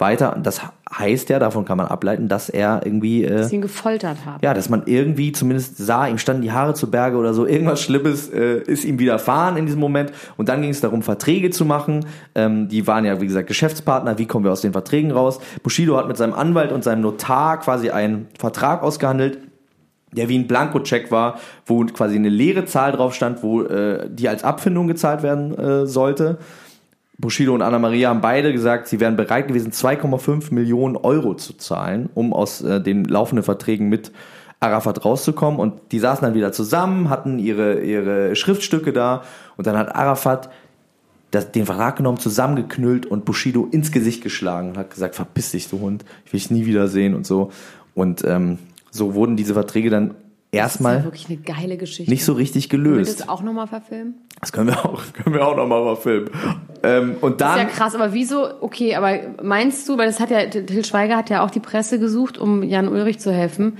weiter. Und das heißt ja, davon kann man ableiten, dass er irgendwie, äh, Dass ihn gefoltert haben. ja, dass man irgendwie zumindest sah, ihm standen die Haare zu Berge oder so, irgendwas Schlimmes äh, ist ihm widerfahren in diesem Moment. Und dann ging es darum, Verträge zu machen. Ähm, die waren ja, wie gesagt, Geschäftspartner. Wie kommen wir aus den Verträgen raus? Bushido hat mit seinem Anwalt und seinem Notar quasi einen Vertrag ausgehandelt, der wie ein Blankocheck war, wo quasi eine leere Zahl drauf stand, wo äh, die als Abfindung gezahlt werden äh, sollte. Bushido und Anna Maria haben beide gesagt, sie wären bereit gewesen, 2,5 Millionen Euro zu zahlen, um aus äh, den laufenden Verträgen mit Arafat rauszukommen. Und die saßen dann wieder zusammen, hatten ihre, ihre Schriftstücke da. Und dann hat Arafat das, den Vertrag genommen, zusammengeknüllt und Bushido ins Gesicht geschlagen und hat gesagt, verpiss dich, du Hund, ich will dich nie wiedersehen und so. Und ähm, so wurden diese Verträge dann Das erstmal ist ja wirklich eine geile Geschichte. nicht so richtig Können wir gelöst. das auch nochmal verfilmen? Das können wir auch, können wir auch nochmal mal filmen. Ähm, und Das ist dann, ja krass, aber wieso, okay, aber meinst du, weil das hat ja, Till Schweiger hat ja auch die Presse gesucht, um Jan Ulrich zu helfen.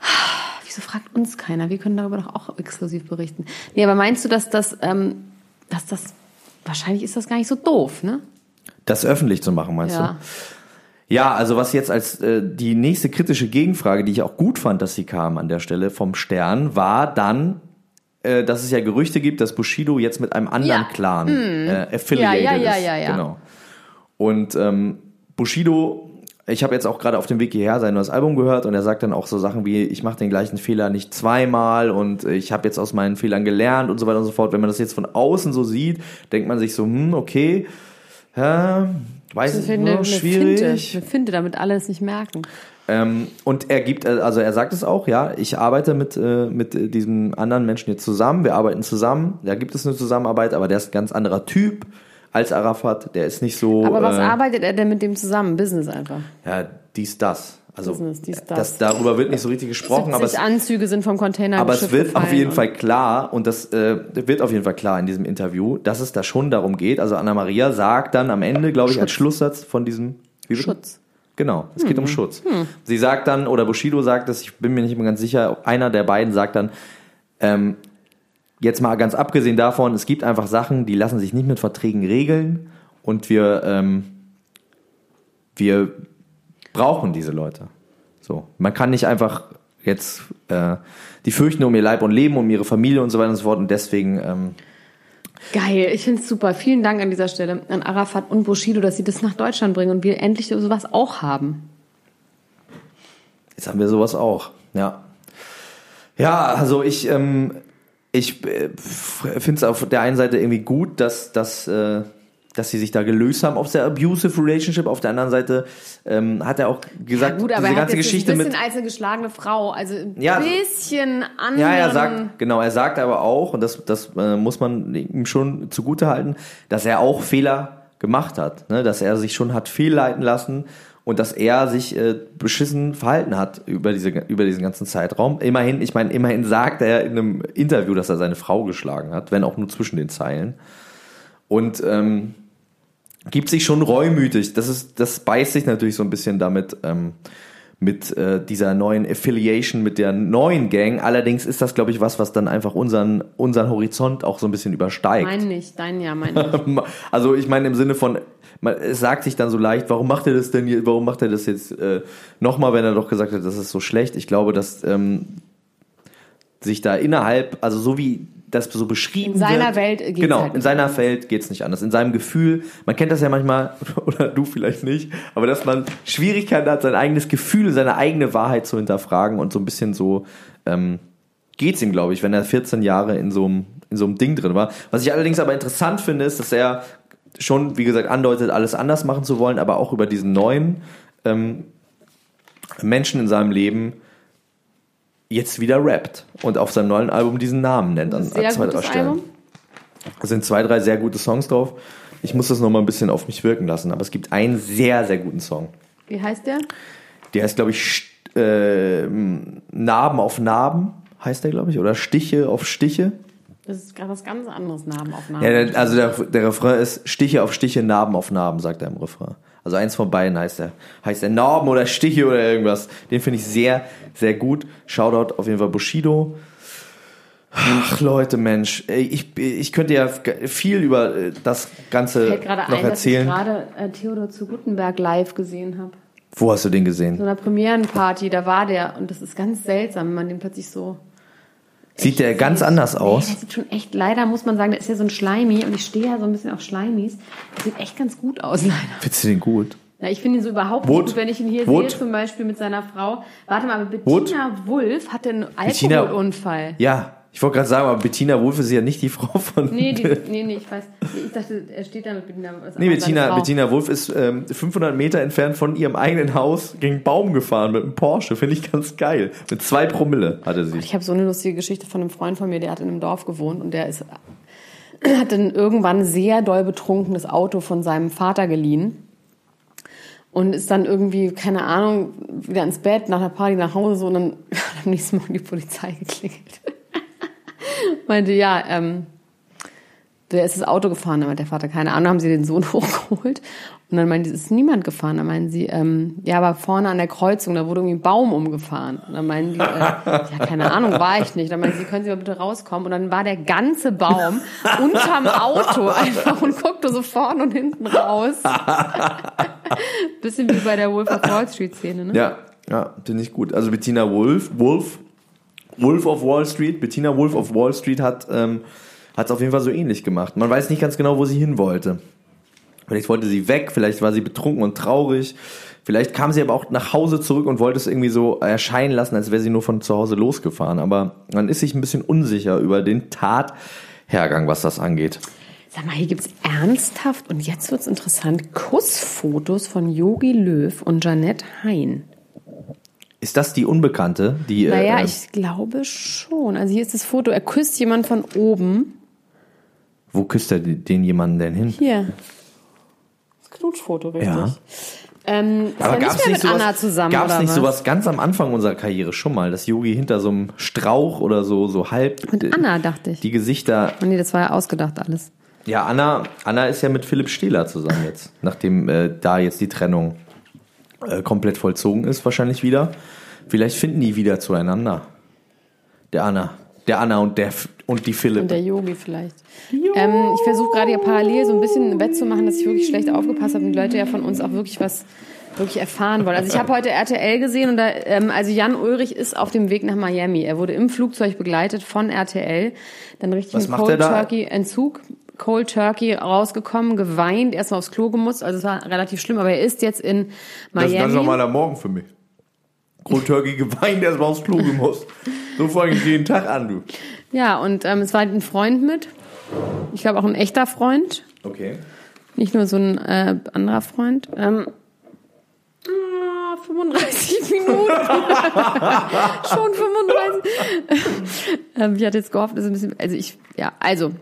Wieso fragt uns keiner? Wir können darüber doch auch exklusiv berichten. Nee, aber meinst du, dass das, ähm, dass das, wahrscheinlich ist das gar nicht so doof, ne? das öffentlich zu machen, meinst Ja. du? Ja, also was jetzt als äh, die nächste kritische Gegenfrage, die ich auch gut fand, dass sie kam an der Stelle vom Stern, war dann, äh, dass es ja Gerüchte gibt, dass Bushido jetzt mit einem anderen Ja. Clan äh, affiliated Ja, ja, ja, ist. ja, ja. Genau. Und ähm, Bushido, ich habe jetzt auch gerade auf dem Weg hierher sein neues Album gehört und er sagt dann auch so Sachen wie, ich mache den gleichen Fehler nicht zweimal und ich habe jetzt aus meinen Fehlern gelernt und so weiter und so fort. Wenn man das jetzt von außen so sieht, denkt man sich so, hm, okay, ja, weiß ich eine, eine nur, Finte, schwierig. eine Finte, damit alle es nicht merken. Ähm, und er gibt, also er sagt es auch, ja, ich arbeite mit, äh, mit diesem anderen Menschen jetzt zusammen, wir arbeiten zusammen, da gibt es eine Zusammenarbeit, aber der ist ein ganz anderer Typ als Arafat, der ist nicht so, Aber was äh, arbeitet er denn mit dem zusammen? Business einfach. ja, dies, das. Also, Business, dies, das. das. darüber wird nicht so richtig gesprochen, aber 70 es, Anzüge sind vom Container aber es wird auf jeden Fall klar, und das äh, wird auf jeden Fall klar in diesem Interview, dass es da schon darum geht. Also Anna Maria sagt dann am Ende, glaube ich, als Schlusssatz von diesem wie bitte? Schutz. Genau, es geht um Schutz. Sie sagt dann, oder Bushido sagt das, ich bin mir nicht mehr ganz sicher, einer der beiden sagt dann, ähm, jetzt mal ganz abgesehen davon, es gibt einfach Sachen, die lassen sich nicht mit Verträgen regeln und wir, ähm, wir brauchen diese Leute. So, man kann nicht einfach jetzt, äh, die fürchten um ihr Leib und Leben, um ihre Familie und so weiter und so fort und deswegen, ähm, Geil, ich finde es super. Vielen Dank an dieser Stelle an Arafat und Bushido, dass sie das nach Deutschland bringen und wir endlich sowas auch haben. Jetzt haben wir sowas auch, ja. Ja, also ich, ähm, ich äh, finde es auf der einen Seite irgendwie gut, dass, dass, äh, dass sie sich da gelöst haben aus der abusive Relationship. Auf der anderen Seite ähm, hat er auch gesagt, Gut, aber diese er ganze Geschichte ein bisschen mit. als eine geschlagene Frau, also ein Ja, bisschen anderen. Ja, er sagt, genau, er sagt aber auch, und das, das äh, muss man ihm schon zugute halten, dass er auch Fehler gemacht hat, ne? dass er sich schon hat fehlleiten lassen und dass er sich äh, beschissen verhalten hat über, diese, über diesen ganzen Zeitraum. Immerhin, ich meine, immerhin sagt er in einem Interview, dass er seine Frau geschlagen hat, wenn auch nur zwischen den Zeilen. Und ähm, gibt sich schon reumütig. Das ist, das beißt sich natürlich so ein bisschen damit ähm, mit äh, dieser neuen Affiliation mit der neuen Gang. Allerdings ist das, glaube ich, was, was dann einfach unseren unseren Horizont auch so ein bisschen übersteigt. Mein nicht, dein ja, mein nicht. Also ich meine im Sinne von, man, es sagt sich dann so leicht, warum macht er das denn, hier, warum macht er das jetzt äh, nochmal, wenn er doch gesagt hat, das ist so schlecht. Ich glaube, dass ähm, sich da innerhalb, also so wie das so beschrieben In seiner wird, Welt geht's genau, halt in nicht seiner anders. Welt geht's nicht anders. In seinem Gefühl, man kennt das ja manchmal, oder du vielleicht nicht, aber dass man Schwierigkeiten hat, sein eigenes Gefühl, seine eigene Wahrheit zu hinterfragen und so ein bisschen so ähm, geht's ihm, glaube ich, wenn er 14 Jahre in so einem in so einem Ding drin war. Was ich allerdings aber interessant finde, ist, dass er schon, wie gesagt, andeutet, alles anders machen zu wollen, aber auch über diesen neuen ähm, Menschen in seinem Leben jetzt wieder rappt und auf seinem neuen Album diesen Namen nennt an, Sehr zwei, drei Stellen. Es sind zwei, drei sehr gute Songs drauf. Ich muss das noch mal ein bisschen auf mich wirken lassen, aber es gibt einen sehr, sehr guten Song. Wie heißt der? Der heißt, glaube ich, äh, Narben auf Narben, heißt der, glaube ich, oder Stiche auf Stiche. Das ist gerade was ganz anderes, Namenaufnahme. Ja, der, also der, der Refrain ist Stiche auf Stiche, Narben auf Narben, sagt er im Refrain. Also eins von beiden heißt er. Heißt er Narben oder Stiche oder irgendwas. Den finde ich sehr, sehr gut. Shoutout auf jeden Fall Bushido. Ach Leute, Mensch, ich, ich könnte ja viel über äh, das Ganze noch ein, dass ich erzählen. gerade äh, Theodor zu Gutenberg live gesehen habe. Wo hast du den gesehen? So einer Premierenparty, da war der und das ist ganz seltsam, wenn man den plötzlich so. Sieht der ganz anders Nee, aus? der sieht schon echt, leider muss man sagen, der ist ja so ein Schleimi und ich stehe ja so ein bisschen auf Schleimis. Der sieht echt ganz gut aus, leider. Findest du den gut? Ja, ich finde ihn so überhaupt Wood? gut, wenn ich ihn hier Wood? sehe, zum Beispiel mit seiner Frau. Warte mal, aber Wood? Bettina Wulff hatte einen Bettina- Alkoholunfall. Ja, ich wollte gerade sagen, aber Bettina Wolf ist ja nicht die Frau von. Nee, die, nee, nee, ich weiß. Ich dachte, er steht da mit Bettina. was Nee, Bettina. Bettina Wolf ist ähm, 500 Meter entfernt von ihrem eigenen Haus gegen einen Baum gefahren mit einem Porsche. Finde ich ganz geil. Mit zwei Promille hatte sie. Ich habe so eine lustige Geschichte von einem Freund von mir, der hat in einem Dorf gewohnt und der ist, hat dann irgendwann sehr doll betrunken das Auto von seinem Vater geliehen und ist dann irgendwie, keine Ahnung, wieder ins Bett, nach der Party nach Hause so, und dann hat am nächsten Morgen die Polizei geklingelt. Meinte, ja, ähm, wer ist das Auto gefahren? Da meinte der Vater, keine Ahnung, haben sie den Sohn hochgeholt. Und dann meinte sie, es ist niemand gefahren. Da meinen sie, ähm, ja, aber vorne an der Kreuzung, da wurde irgendwie ein Baum umgefahren. Und dann meinen die, äh, ja, keine Ahnung, war ich nicht. Dann meinen sie, können Sie mal bitte rauskommen? Und dann war der ganze Baum unterm Auto einfach und guckte so vorne und hinten raus. Bisschen wie bei der Wolf of Wall Street Szene, ne? Ja, ja, finde ich gut. Also Bettina Wolf, Wolf, Wolf of Wall Street, Bettina Wolf of Wall Street hat ähm, es auf jeden Fall so ähnlich gemacht. Man weiß nicht ganz genau, wo sie hin wollte. Vielleicht wollte sie weg, vielleicht war sie betrunken und traurig. Vielleicht kam sie aber auch nach Hause zurück und wollte es irgendwie so erscheinen lassen, als wäre sie nur von zu Hause losgefahren. Aber man ist sich ein bisschen unsicher über den Tathergang, was das angeht. Sag mal, hier gibt's ernsthaft, und jetzt wird's interessant, Kussfotos von Yogi Löw und Janette Hein. Ist das die Unbekannte? Die, Naja, äh, ich glaube schon. Also hier ist das Foto, er küsst jemand von oben. wo küsst er den jemanden denn hin? Hier. Das Knutschfoto, richtig. Ja. Ähm, ist Aber er gab es nicht mehr nicht, mit sowas, Anna zusammen, gab's oder nicht was? sowas ganz am Anfang unserer Karriere schon mal, dass Yogi hinter so einem Strauch oder so, so halb Mit äh, Anna, dachte ich. die Gesichter Oh nee, das war ja ausgedacht alles. Ja, Anna, Anna ist ja mit Philipp Stehler zusammen jetzt, nachdem äh, da jetzt die Trennung äh, komplett vollzogen ist, wahrscheinlich wieder. Vielleicht finden die wieder zueinander. Der Anna. Der Anna und der F- und die Philipp. Und der Yogi vielleicht. Ähm, ich versuche gerade hier parallel so ein bisschen wettzumachen, dass ich wirklich schlecht aufgepasst habe und die Leute ja von uns auch wirklich was wirklich erfahren wollen. Also ich habe heute RTL gesehen und da, ähm, also Jan Ulrich ist auf dem Weg nach Miami. Er wurde im Flugzeug begleitet von RTL, dann richtig Was Cold? Turkey Entzug. Cold Turkey rausgekommen, geweint, erstmal aufs Klo gemusst, also es war relativ schlimm, aber er ist jetzt in Miami. Morgen für mich. Cold Turkey geweint, erst mal aufs Klo gemusst. So fange ich jeden Tag an, du. Ja, und ähm, es war ein Freund mit. Ich glaube auch ein echter Freund. Okay. Nicht nur so ein äh, anderer Freund. Ähm, ah, 35 Minuten. Schon 35. ähm, ich hatte jetzt gehofft, dass ein bisschen. Also ich, ja, also.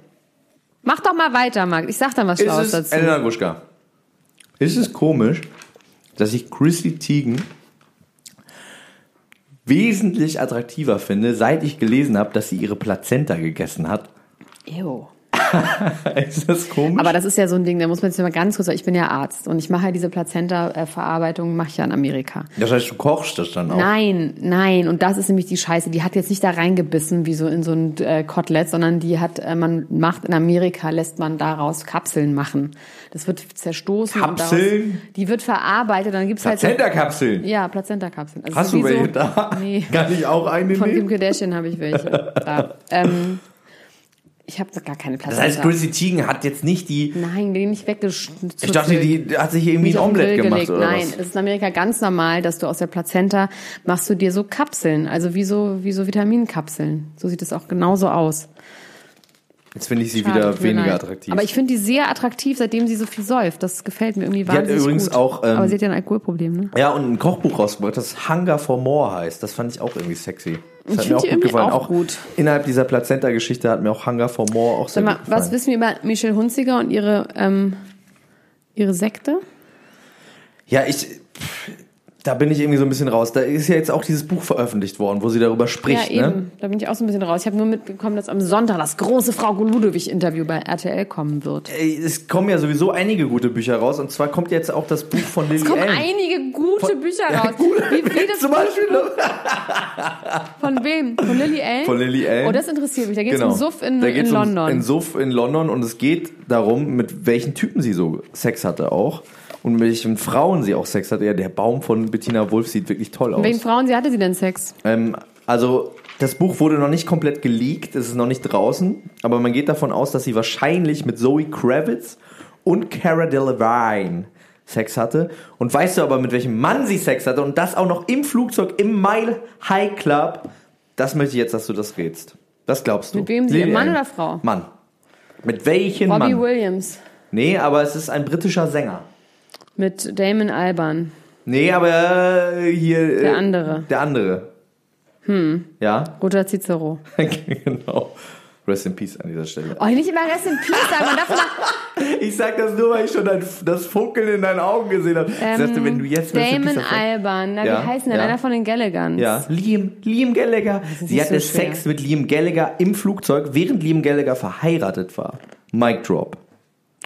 Mach doch mal weiter, Marc. Ich sag dann was Ist Schlaues es, dazu. Elena Gruschka, ist es komisch, dass ich Chrissy Teigen wesentlich attraktiver finde, seit ich gelesen habe, dass sie ihre Plazenta gegessen hat? Ew. ist das komisch? Aber das ist ja so ein Ding, da muss man jetzt mal ganz kurz sagen, ich bin ja Arzt und ich mache ja diese Plazenta-Verarbeitung, mache ich ja in Amerika. das heißt, du kochst das dann auch? Nein, nein. Und das ist nämlich die Scheiße. Die hat jetzt nicht da reingebissen wie so in so ein äh, Kotelett, sondern die hat, äh, man macht in Amerika, lässt man daraus Kapseln machen. Das wird zerstoßen. Und Kapseln? daraus, die wird verarbeitet, dann gibt's halt Plazenta-Kapseln? Ja, Plazenta-Kapseln. Also Hast du welche so, da? Nee. Kann ich auch eine Von Kim nehmen? Kardashian habe ich welche. da. Ähm, ich habe gar keine Das Plazenta. heißt, Chrissy Teigen hat jetzt nicht die... Nein, die nicht weggeschnitten. Ich dachte, die hat sich irgendwie ein Omelette gemacht gelegt. oder Nein, was? es ist in Amerika ganz normal, dass du aus der Plazenta machst du dir so Kapseln, also wie so, wie so Vitaminkapseln. So sieht es auch genauso aus. Jetzt finde ich sie Schade, wieder weniger leid. attraktiv. Aber ich finde die sehr attraktiv, seitdem sie so viel säuft. Das gefällt mir irgendwie hat wahnsinnig übrigens gut. auch, ähm, Aber sie hat ja ein Alkoholproblem, ne? Ja, und ein Kochbuch rausgebracht, das Hunger for More heißt. Das fand ich auch irgendwie sexy. Das Ich mir auch die gut irgendwie gefallen. auch gut. innerhalb dieser Plazenta-Geschichte hat mir auch Hunger for More auch sehr Sag mal, gut gefallen. was wissen wir über Michelle Hunziger und ihre, ähm, ihre Sekte? Ja, ich, da bin ich irgendwie so ein bisschen raus. Da ist ja jetzt auch dieses Buch veröffentlicht worden, wo sie darüber spricht, ja, ne? eben. Da bin ich auch so ein bisschen raus. Ich habe nur mitbekommen, dass am Sonntag das große Frau Ludewig-Interview bei RTL kommen wird. Es kommen ja sowieso einige gute Bücher raus und zwar kommt jetzt auch das Buch von Lily Es kommen Allen. einige gute Bücher raus. Wie, wie das Zum Beispiel Von wem? Von Lily Allen? von Lily Allen. Oh, das interessiert mich. Da geht es Genau. um Suff in, Da in London. Um, in Suff in London und es geht darum, mit welchen Typen sie so Sex hatte auch und mit welchen Frauen sie auch Sex hatte. Ja, der Baum von Bettina Wolf sieht wirklich toll aus. Mit welchen Frauen sie hatte sie denn Sex? Ähm, also das Buch wurde noch nicht komplett geleakt, es ist noch nicht draußen, aber man geht davon aus, dass sie wahrscheinlich mit Zoe Kravitz und Cara Delevingne Sex hatte. Und weißt du aber, mit welchem Mann sie Sex hatte und das auch noch im Flugzeug im Mile High Club? Das möchte ich jetzt, dass du das rätst. Was glaubst du? Mit wem sie- Mann oder Frau? Mann. Mit welchem Robbie Mann? Williams. Nee, aber es ist ein britischer Sänger. Mit Damon Alban. Nee, aber äh, hier. äh, Der andere. Der andere. Hm. Ja? Roger Cicero. genau. Rest in Peace an dieser Stelle. Oh, nicht immer Rest in Peace sagen. Man darf mal, Ich sag das nur, weil ich schon dein, das Funkeln in deinen Augen gesehen habe. ich dachte, wenn du jetzt Rest in Damon Alban. Na, Ja, wie heißt denn der? ja. Einer von den Gallagans. Ja, Liam, Liam Gallagher. Sie hatte so. Sex mit Liam Gallagher im Flugzeug, während Liam Gallagher verheiratet war. Mic drop.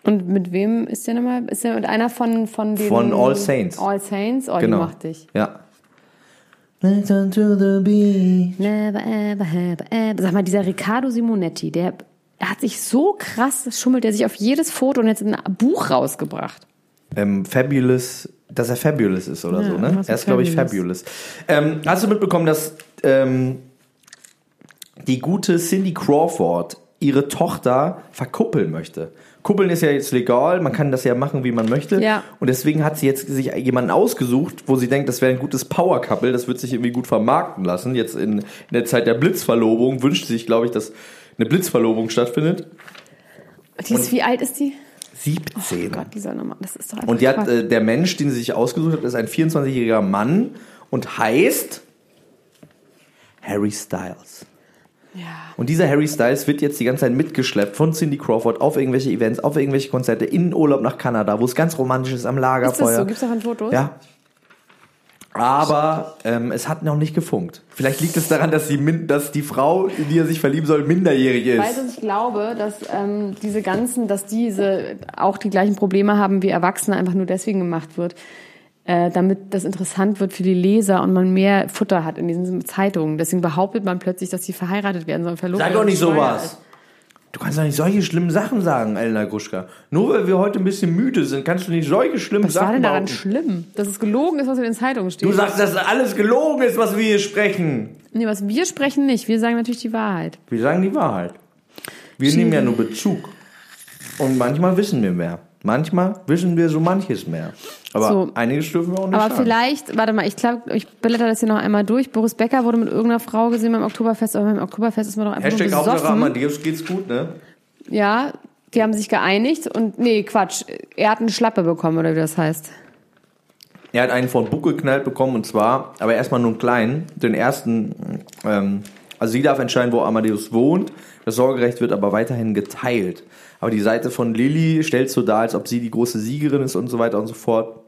Und mit wem ist der nochmal? Ist der mit einer von, von den... Von All Saints. All Saints? Oh, Genau. die mochte ich. Ja. Listen to the beat. Never ever ever ever. Sag mal, dieser Riccardo Simonetti, der hat sich so krass, schummelt er sich auf jedes Foto und jetzt ein Buch rausgebracht. Ähm, Fabulous, dass er Fabulous ist oder Ja, so, ne? Er ist, glaube ich, Fabulous. Fabulous. Ähm, hast du mitbekommen, dass ähm, die gute Cindy Crawford ihre Tochter verkuppeln möchte? Kuppeln ist ja jetzt legal, man kann das ja machen, wie man möchte. Ja. Und deswegen hat sie jetzt sich jemanden ausgesucht, wo sie denkt, das wäre ein gutes Power-Couple, das wird sich irgendwie gut vermarkten lassen. Jetzt in, in der Zeit der Blitzverlobung wünscht sie sich, glaube ich, dass eine Blitzverlobung stattfindet. Die ist, wie alt ist die? 17. Oh Gott, die soll nochmal. Das ist doch einfach Und die hat, äh, der Mensch, den sie sich ausgesucht hat, ist ein 24-jähriger Mann und heißt Harry Styles. Ja. Und dieser Harry Styles wird jetzt die ganze Zeit mitgeschleppt von Cindy Crawford auf irgendwelche Events, auf irgendwelche Konzerte, in den Urlaub nach Kanada, wo es ganz romantisch ist am Ist Lagerfeuer. das so? Gibt's davon Fotos? Ja. Aber ähm, es hat noch nicht gefunkt. Vielleicht liegt es daran, dass die, min dass die Frau, in die er sich verlieben soll, minderjährig ist. Du, ich glaube, dass ähm, diese ganzen, dass diese auch die gleichen Probleme haben wie Erwachsene, einfach nur deswegen gemacht wird, äh, damit das interessant wird für die Leser und man mehr Futter hat in diesen Zeitungen. Deswegen behauptet man plötzlich, dass sie verheiratet werden sollen. verlobt Sag doch nicht sowas. Du kannst doch nicht solche schlimmen Sachen sagen, Elena Gruschka. Nur weil wir heute ein bisschen müde sind, kannst du nicht solche schlimmen Was war Sachen denn daran schlimm? Dass es gelogen ist, was in den Zeitungen steht. Du sagst, dass alles gelogen ist, was wir hier sprechen. nee, was wir sprechen nicht. Wir sagen natürlich die Wahrheit. Wir sagen die Wahrheit. Wir nehmen ja nur Bezug. Und manchmal wissen wir mehr. Manchmal wissen wir so manches mehr. Aber So. einiges dürfen wir auch nicht Aber sagen. vielleicht, warte mal, ich glaube, ich blätter das hier noch einmal durch. Boris Becker wurde mit irgendeiner Frau gesehen beim Oktoberfest, aber beim Oktoberfest ist man doch einfach Hashtag nur Hauptsache besoffen. Amadeus geht's gut, ne? Ja, die haben sich geeinigt und nee, Quatsch, er hat eine Schlappe bekommen oder wie das heißt. Er hat einen von Buck geknallt bekommen und zwar, aber erstmal nur einen kleinen, den ersten, ähm, also sie darf entscheiden, wo Amadeus wohnt. Das Sorgerecht wird aber weiterhin geteilt. Aber die Seite von Lilly stellt so dar, als ob sie die große Siegerin ist und so weiter und so fort.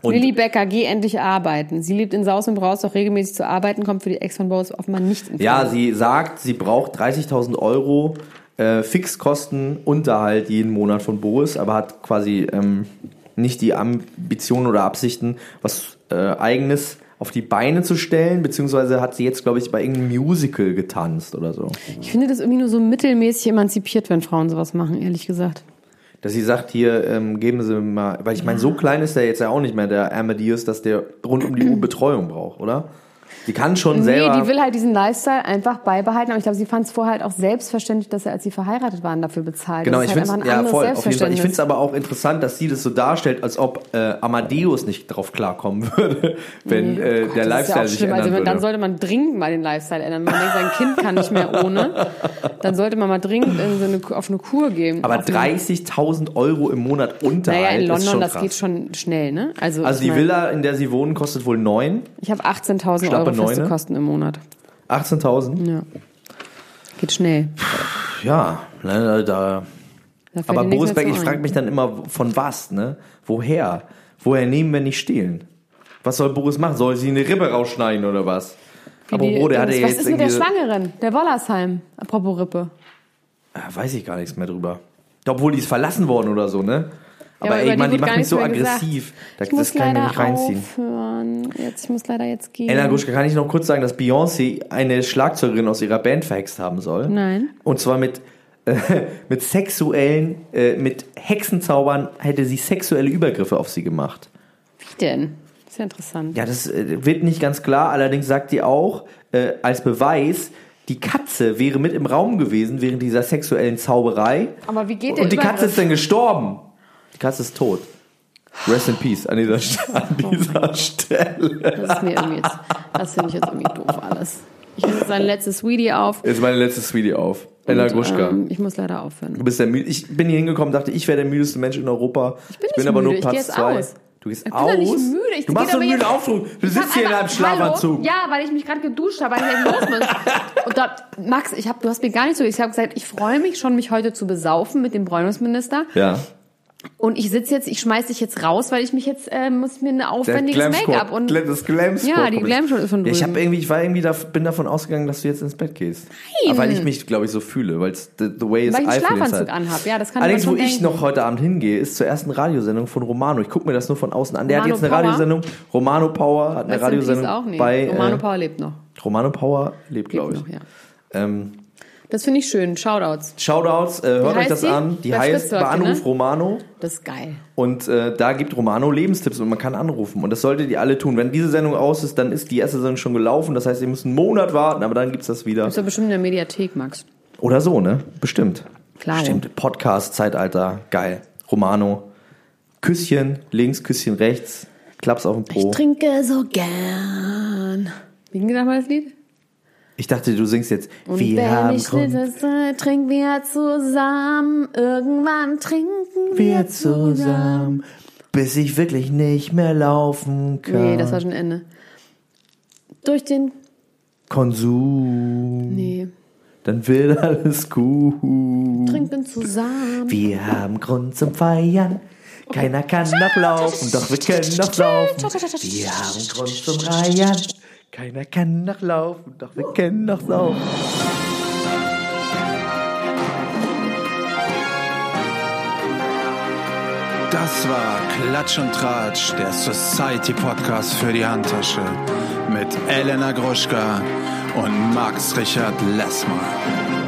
Und Lilly Becker, geh endlich arbeiten. Sie lebt in Saus und Braus, doch regelmäßig zu arbeiten, kommt für die Ex von Boris offenbar nicht in ja, Frage. sie sagt, sie braucht 30.000 Euro äh, Fixkosten Unterhalt jeden Monat von Boris, aber hat quasi ähm, nicht die Ambition oder Absichten, was äh, eigenes auf die Beine zu stellen, beziehungsweise hat sie jetzt, glaube ich, bei irgendeinem Musical getanzt oder so. Ich finde das irgendwie nur so mittelmäßig emanzipiert, wenn Frauen sowas machen, ehrlich gesagt. Dass sie sagt, hier, ähm, geben Sie mal, weil ich meine, so klein ist der jetzt ja auch nicht mehr, der Amadeus, dass der rund um die Uhr Betreuung braucht, oder? Die kann schon selber... Nee, die will halt diesen Lifestyle einfach beibehalten, aber ich glaube, sie fand es vorher halt auch selbstverständlich, dass er, als sie verheiratet waren, dafür bezahlt. Genau, ich halt finde ja voll, auf jeden Fall. Ich finde es aber auch interessant, dass sie das so darstellt, als ob äh, Amadeus nicht drauf klarkommen würde, wenn Nee, äh, oh Gott, der das Lifestyle ist ja sich schlimm. ändern Also würde. dann sollte man dringend mal den Lifestyle ändern. Man denkt, sein Kind kann nicht mehr ohne. Dann sollte man mal dringend in so eine, auf eine Kur gehen. aber auf eine, 30.000 Euro im Monat Unterhalt Naja, in ist London, das krass. geht schon schnell, ne? Also, Also die mein, Villa, in der sie wohnen, kostet wohl 9, Ich habe 18.000 Schlappe Euro feste? Kosten im Monat. 18.000. Ja. Geht schnell. Ja, ne, da... Da Aber Boris Beck, ich frage mich dann immer, von was, ne? Woher? Woher nehmen, wenn nicht stehlen? Was soll Boris machen? Soll sie eine Rippe rausschneiden oder was? Wie Aber die- wo, der hatte was ja jetzt ist mit der. Schwangeren? Der Wollersheim. Apropos Rippe. Ah, weiß ich gar nichts mehr drüber. Obwohl die ist verlassen worden oder so, ne? Aber über ey, die Mann, die macht mich so aggressiv. Das, Ich muss das kann ich mir nicht reinziehen. aufhören. Jetzt, ich muss leider jetzt gehen. Elena Gruschka, kann ich noch kurz sagen, dass Beyoncé eine Schlagzeugerin aus ihrer Band verhext haben soll? Nein. Und zwar mit, äh, mit sexuellen, äh, mit Hexenzaubern hätte sie sexuelle Übergriffe auf sie gemacht. Wie denn? Das ist ja interessant. Ja, das äh, wird nicht ganz klar. Allerdings sagt die auch, äh, als Beweis, die Katze wäre mit im Raum gewesen während dieser sexuellen Zauberei. Aber wie geht der Und die Katze ist dann gestorben. Die Katze ist tot. Rest in peace an dieser, St- an dieser Stelle. Das ist mir irgendwie jetzt, das finde ich jetzt irgendwie doof alles. Ich nehme jetzt sein letztes Sweetie auf. Jetzt meine letzte Sweetie auf. Ella Und, Gruschka. ähm, ich muss leider aufhören. Du bist der ich bin hier hingekommen, dachte, ich wäre der müdeste Mensch in Europa. Ich bin nicht aber müde, nur ich Platz jetzt zwei. Du gehst Ich bin aus. nicht müde. Ich du machst so einen müden Aufdruck. Du Ich sitzt hier in einem Schlafanzug. Ja, weil ich mich gerade geduscht habe, weil ich los muss. Und da, Max, ich hab, du hast mir gar nicht so, ich habe gesagt, ich freue mich schon, mich heute zu besaufen mit dem Bräunungsminister. Ja. Und ich sitze jetzt, ich schmeiß dich jetzt raus, weil ich mich jetzt, äh, muss mir ein aufwendiges. Make-up und das Glam Ja, die Glam ist von Ja, ich habe drüben. irgendwie, ich war irgendwie da, bin davon ausgegangen, dass du jetzt ins Bett gehst. Nein. weil ich mich, glaube ich, so fühle, weil the, the way is Weil ich einen Schlafanzug anhab. Ja, das kann Allerdings, wo schon ich denken. noch heute Abend hingehe, ist zur ersten Radiosendung von Romano. Ich gucke mir das nur von außen an. Der Romano hat jetzt eine Power? Radiosendung. Romano Power hat eine Radiosendung auch nicht. bei Romano äh, Power lebt noch. Romano Power lebt, glaube ich. noch, ja. Ähm, Das finde ich schön. Shoutouts. Shoutouts, äh, hört euch das die? an. Die Bei heißt bei Anruf ne? Romano. Das ist geil. Und äh, da gibt Romano Lebenstipps und man kann anrufen. Und das solltet ihr alle tun. Wenn diese Sendung aus ist, dann ist die erste Sendung schon gelaufen. Das heißt, ihr müsst einen Monat warten, aber dann gibt's das wieder. Ist doch bestimmt in der Mediathek, Max. Oder so, ne? Bestimmt. Klar. Bestimmt. Podcast, Zeitalter, geil. Romano. Küsschen links, Küsschen rechts. Klaps auf dem Po. Trinke so gern. Wie ging das mal das Lied? Ich dachte, du singst jetzt. Und wir wenn haben ich Grund, schnitze, trinken wir zusammen. Irgendwann trinken wir, wir zusammen, bis ich wirklich nicht mehr laufen kann. Nee, das war schon Ende. Durch den. Konsum. Nee. Dann wird alles gut. Trinken zusammen. Wir haben Grund zum Feiern. Keiner kann noch laufen, doch wir können noch laufen. Wir haben Grund zum Reiern. Keiner kann noch laufen, doch wir können noch laufen. Das war Klatsch und Tratsch, der Society Podcast für die Handtasche mit Elena Gruschka und Max Richard Lessmann.